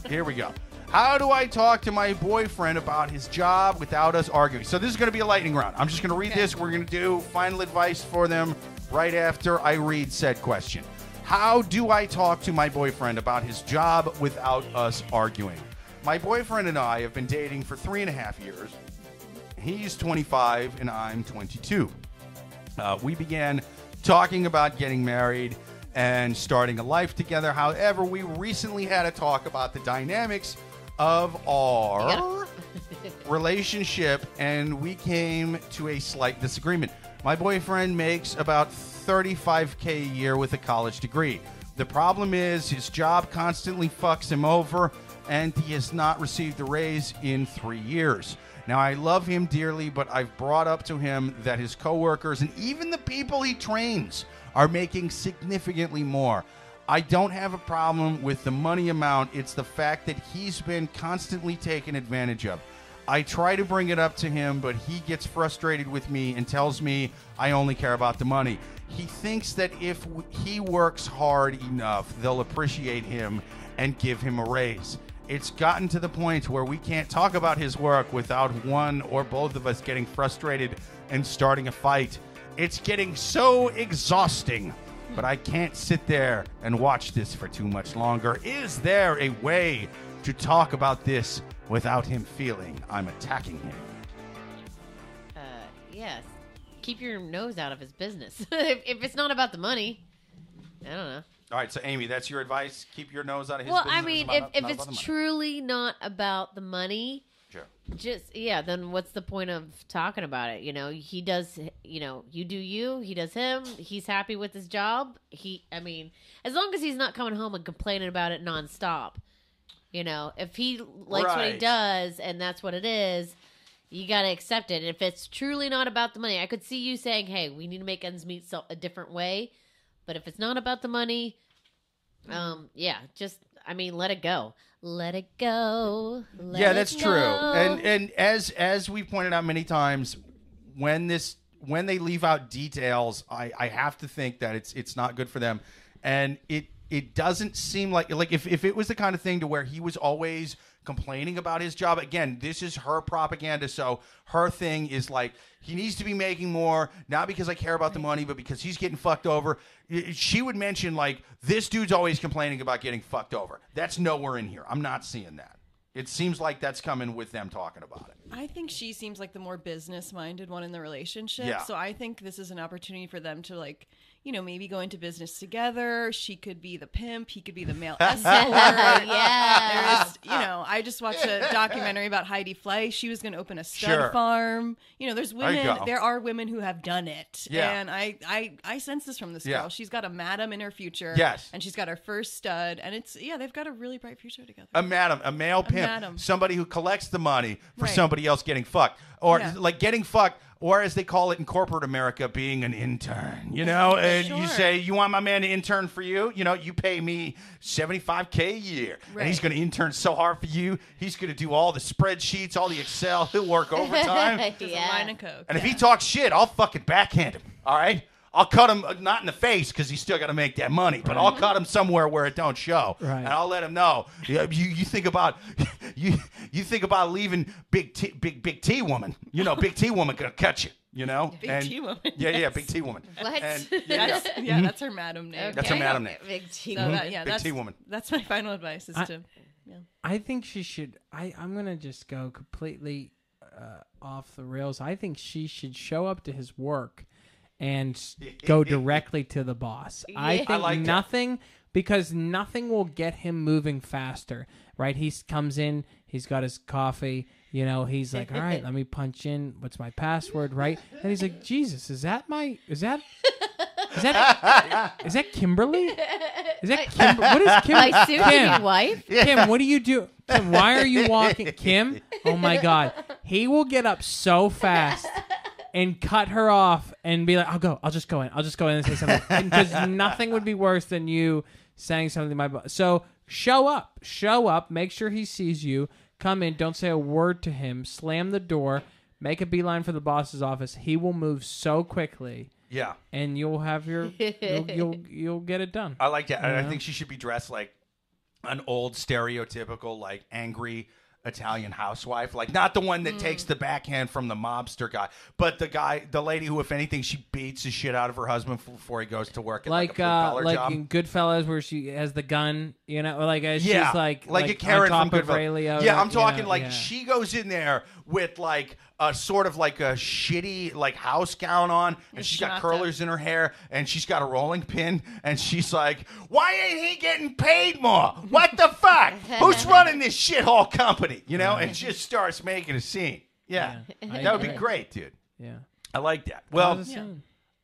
here we go. How do I talk to my boyfriend about his job without us arguing? So this is going to be a lightning round. I'm just going to read this. We're going to do final advice for them right after I read said question. How do I talk to my boyfriend about his job without us arguing? My boyfriend and I have been dating for three and a half years. He's 25 and I'm 22. Uh, we began talking about getting married and starting a life together. However, we recently had a talk about the dynamics of our relationship and we came to a slight disagreement. My boyfriend makes about 35k a year with a college degree. The problem is his job constantly fucks him over and he has not received a raise in 3 years. Now I love him dearly, but I've brought up to him that his coworkers and even the people he trains are making significantly more. I don't have a problem with the money amount. It's the fact that he's been constantly taken advantage of. I try to bring it up to him, but he gets frustrated with me and tells me I only care about the money. He thinks that if he works hard enough, they'll appreciate him and give him a raise. It's gotten to the point where we can't talk about his work without one or both of us getting frustrated and starting a fight. It's getting so exhausting, but I can't sit there and watch this for too much longer. Is there a way to talk about this without him feeling I'm attacking him? Uh, yes. Keep your nose out of his business. if, if it's not about the money, I don't know. All right, so Amy, that's your advice. Keep your nose out of his well, business. I mean, if, if not it's about the money. truly not about the money, Sure. just yeah, then what's the point of talking about it? You know, he does. You know, you do you. He does him. He's happy with his job. He, I mean, as long as he's not coming home and complaining about it nonstop. You know, if he likes what he Right. does and that's what it is, you got to accept it. If it's truly not about the money, I could see you saying, "Hey, we need to make ends meet so, a different way." But if it's not about the money, um, yeah, just I mean, let it go. Let it go. Let yeah, that's go. true. And and as as we pointed out many times, when this when they leave out details, I I have to think that it's it's not good for them, and it it doesn't seem like like if if it was the kind of thing to where he was always complaining about his job again this is her propaganda so her thing is like he needs to be making more not because i care about the money but because he's getting fucked over she would mention like this dude's always complaining about getting fucked over that's nowhere in here i'm not seeing that it seems like that's coming with them talking about it. I think she seems like the more business minded one in the relationship. Yeah. So I think this is an opportunity for them to like, you know, maybe go into business together. She could be the pimp, he could be the male escort. yeah. There is, you know, I just watched a documentary about Heidi Fleiss. She was going to open a stud Sure. farm. You know, there's women. go. There are women who have done it. Yeah. And I, I, I sense this from this Yeah. girl. She's got a madam in her future. Yes. And she's got her first stud, and it's yeah, they've got a really bright future together. A madam, a male pimp, madam. somebody who collects the money for Right. somebody else getting fucked, or Yeah. like getting fucked, or as they call it in corporate America, being an intern. You know, and you say you want my man to intern for you. You know, you pay me seventy five k a year, and he's going to intern so hard for you. He's going to do all the spreadsheets, all the Excel. He'll work overtime. There's yeah. a line of coke. And if he talks shit, I'll fucking backhand him. All right. I'll cut him uh, not in the face because he's still got to make that money, but I'll cut him somewhere where it don't show, Right. and I'll let him know. You, you you think about you you think about leaving big T, big big T woman. You know, big T woman gonna cut you. You know, Big And- T woman, Yeah, yeah, big T woman. What? And, yeah, yeah. That's, yeah, that's her madam name. That's her Okay. madam name. Big T. So that, yeah, Big that's, T woman. That's my final advice is I- to I think she should. I I'm gonna just go completely uh, off the rails. I think she should show up to his work and go directly to the boss. I think I like that. nothing because nothing will get him moving faster. Right? He comes in. He's got his coffee. You know, he's like, "All right, let me punch in. What's my password?" Right? And he's like, "Jesus, is that my? Is that Is that is that Kimberly? Is that Kim? What is Kim? My soon to Kim, wife. Kim, what do you do? Kim, why are you walking? Kim, oh my God, he will get up so fast and cut her off and be like, "I'll go. I'll just go in. I'll just go in and say something." Because nothing would be worse than you saying something to my boss. So show up, show up. Make sure he sees you. Come in. Don't say a word to him. Slam the door. Make a beeline for the boss's office. He will move so quickly, Yeah. and you'll have your you'll you'll, you'll get it done. I like that. And I Yeah. think she should be dressed like an old stereotypical, like angry Italian housewife. Like not the one that takes the backhand from the mobster guy, but the guy, the lady who, if anything, she beats the shit out of her husband f- before he goes to work. At, like, like a uh like job. in Goodfellas where she has the gun, you know, like uh, she's yeah, like like, a Karen top from of Goodfellas. Yeah, I'm you talking know, like yeah. she goes in there with like a sort of like a shitty like house gown on, and she's got schnozzed curlers in her hair, and she's got a rolling pin, and she's like, "Why ain't he getting paid more? What the fuck? Who's running this shithole company?" You know, and just starts making a scene. Yeah, Yeah, that would be great, dude. Yeah. I like that. Well, Cause.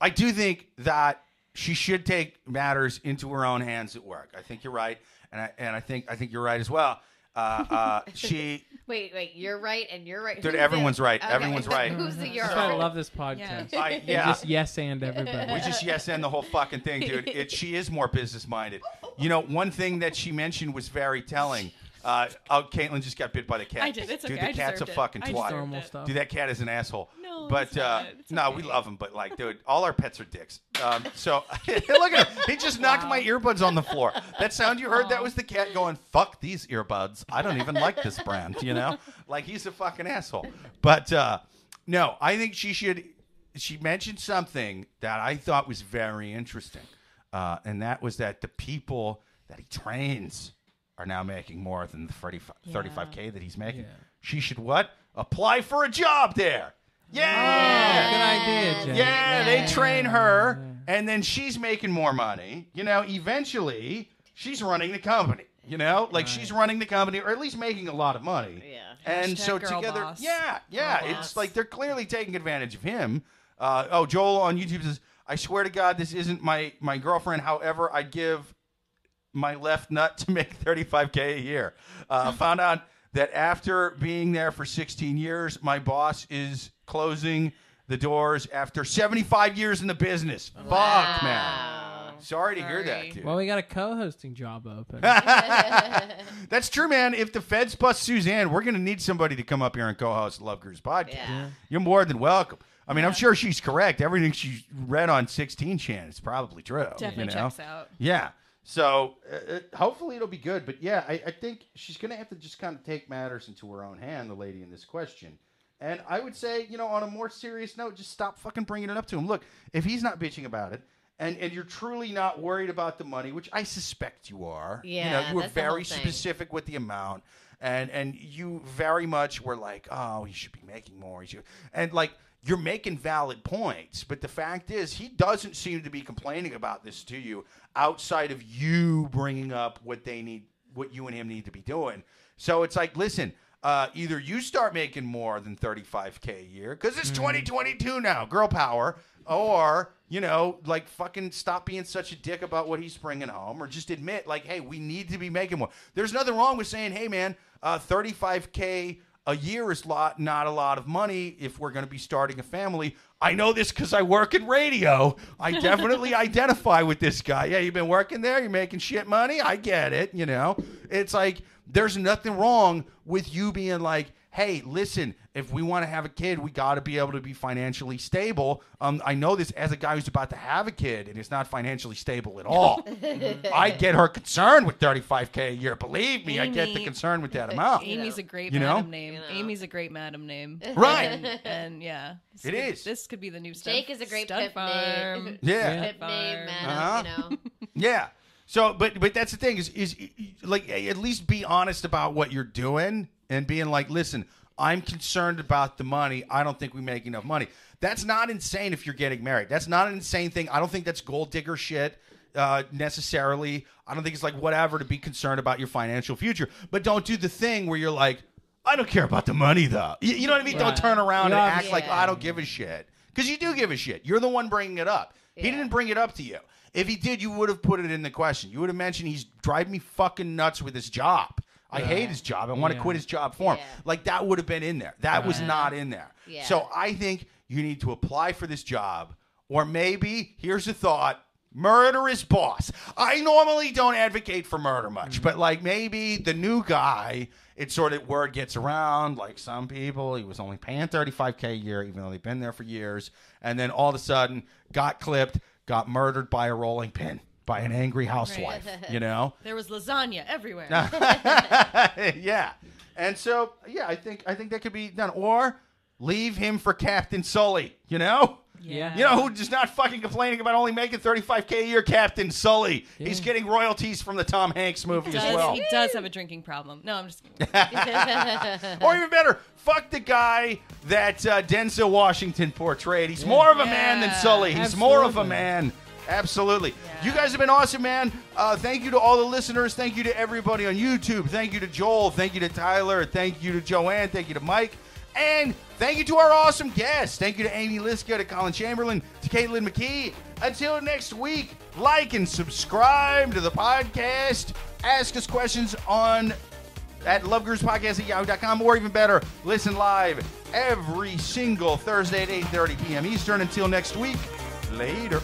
I do think that she should take matters into her own hands at work. I think you're right, and I and I think I think you're right as well. Uh, uh, she, Wait, wait, you're right, and you're right. Dude, Who's everyone's it? right. Okay. Everyone's right. Who's the you're That's why I right? love this podcast. Yeah. I, We yeah, Just yes and everybody. we just yes and the whole fucking thing, dude. It, she is more business minded. You know, one thing that she mentioned was very telling. Uh, oh, Caitlin just got bit by the cat. I did. It's Dude, okay. the I cat's a it. fucking I twat. deserved Normal it. stuff. Dude, that cat is an asshole. No, but it's uh, not. It's no, we love him. But like, dude, all our pets are dicks. Um, so look at him. He just knocked my earbuds on the floor. That sound you heard, that was the cat going, "Fuck these earbuds. I don't even like this brand." You know, like he's a fucking asshole. But uh, no, I think she should. She mentioned something that I thought was very interesting, uh, and that was that the people that he trains are now making more than the 35, 35k that he's making. Yeah. She should what? Apply for a job there. Oh, Yeah. good idea, Jen. Yeah, they train her, and then she's making more money. You know, eventually she's running the company. You know, like she's running the company, or at least making a lot of money. Yeah. And Hashtag so girl together, boss. yeah, yeah, Girl it's boss. like they're clearly taking advantage of him. Uh, oh, Joel on YouTube says, "I swear to God, this isn't my my girlfriend. However, I give my left nut to make 35k a year. Uh, found out that after being there for 16 years, my boss is closing the doors after 75 years in the business. Fuck, man. Sorry to hear that, Sorry. dude. Well, we got a co-hosting job open. That's true, man. If the feds bust Suzanne, we're going to need somebody to come up here and co-host Love Gurus podcast. Yeah. You're more than welcome. I mean, I'm sure she's correct. Everything she read on 16 Chan is probably true. Definitely you know? checks out. Yeah. So uh, uh, hopefully it'll be good. But yeah, I, I think she's going to have to just kind of take matters into her own hand, the lady in this question. And I would say, you know, on a more serious note, just stop fucking bringing it up to him. Look, if he's not bitching about it, and, and you're truly not worried about the money, which I suspect you are. Yeah, you know, you were that's the whole very specific with the amount, and and you very much were like, oh, he should be making more. He should, and like you're making valid points, but the fact is, he doesn't seem to be complaining about this to you outside of you bringing up what they need, what you and him need to be doing. So it's like, listen. Uh, either you start making more than 35k a year because it's 2022 now, girl power, or you know, like fucking stop being such a dick about what he's bringing home, or just admit, like, hey, we need to be making more. There's nothing wrong with saying, hey, man, uh, 35k a year is lot not a lot of money if we're going to be starting a family. I know this because I work in radio. I definitely identify with this guy. Yeah, you've been working there. You're making shit money. I get it. You know, it's like there's nothing wrong with you being like, hey, listen, if we want to have a kid, we got to be able to be financially stable. Um, I know this as a guy who's about to have a kid and is not financially stable at all. I get her concerned with 35k a year. Believe me, I get the Amy- concern with that amount. Amy's a great You know? madam name. You know. Amy's a great madam name. Right. And, and yeah, this It could- is. This could be the new stud, Jake is a great stud pip farm. name. Yeah. Pip name, madam, Uh-huh. you know. Yeah. So, but but that's the thing is is like at least be honest about what you're doing and being like, listen, I'm concerned about the money. I don't think we make enough money. That's not insane if you're getting married. That's not an insane thing. I don't think that's gold digger shit uh, necessarily. I don't think it's like whatever to be concerned about your financial future. But don't do the thing where you're like, I don't care about the money though. You, you know what I mean? Don't turn around You and act like Yeah. I don't give a shit because you do give a shit. You're the one bringing it up. He didn't bring it up to you. If he did, you would have put it in the question. You would have mentioned he's driving me fucking nuts with his job. I hate his job. I want to Yeah. quit his job for him. Yeah. Like that would have been in there. That was uh-huh. not in there. Yeah. So I think you need to apply for this job, or maybe here's a thought: murder his boss. I normally don't advocate for murder much, mm-hmm. but like maybe the new guy, it sort of word gets around. Like some people, he was only paying 35k a year, even though they've been there for years, and then all of a sudden got clipped, got murdered by a rolling pin. By an angry housewife, you know. There was lasagna everywhere. yeah. And so, yeah, I think I think that could be done. Or leave him for Captain Sully, you know? Yeah. You know, who's just not fucking complaining about only making 35K a year, Captain Sully. He's getting royalties from the Tom Hanks movie Does- as well. He does have a drinking problem. No, I'm just kidding. or even better, fuck the guy that uh, Denzel Washington portrayed. He's more of a man than Sully. He's more of a man. Absolutely. Yeah. You guys have been awesome, man. Uh, thank you to all the listeners. Thank you to everybody on YouTube. Thank you to Joel. Thank you to Tyler. Thank you to Joanne. Thank you to Mike. And thank you to our awesome guests. Thank you to Amy Liszka, to Collin Chamberlin, to Caitlin McKee. Until next week, like and subscribe to the podcast. Ask us questions on at lovegurupodcast at yahoo.com or even better, listen live every single Thursday at 8.30 p.m. Eastern. Until next week, later.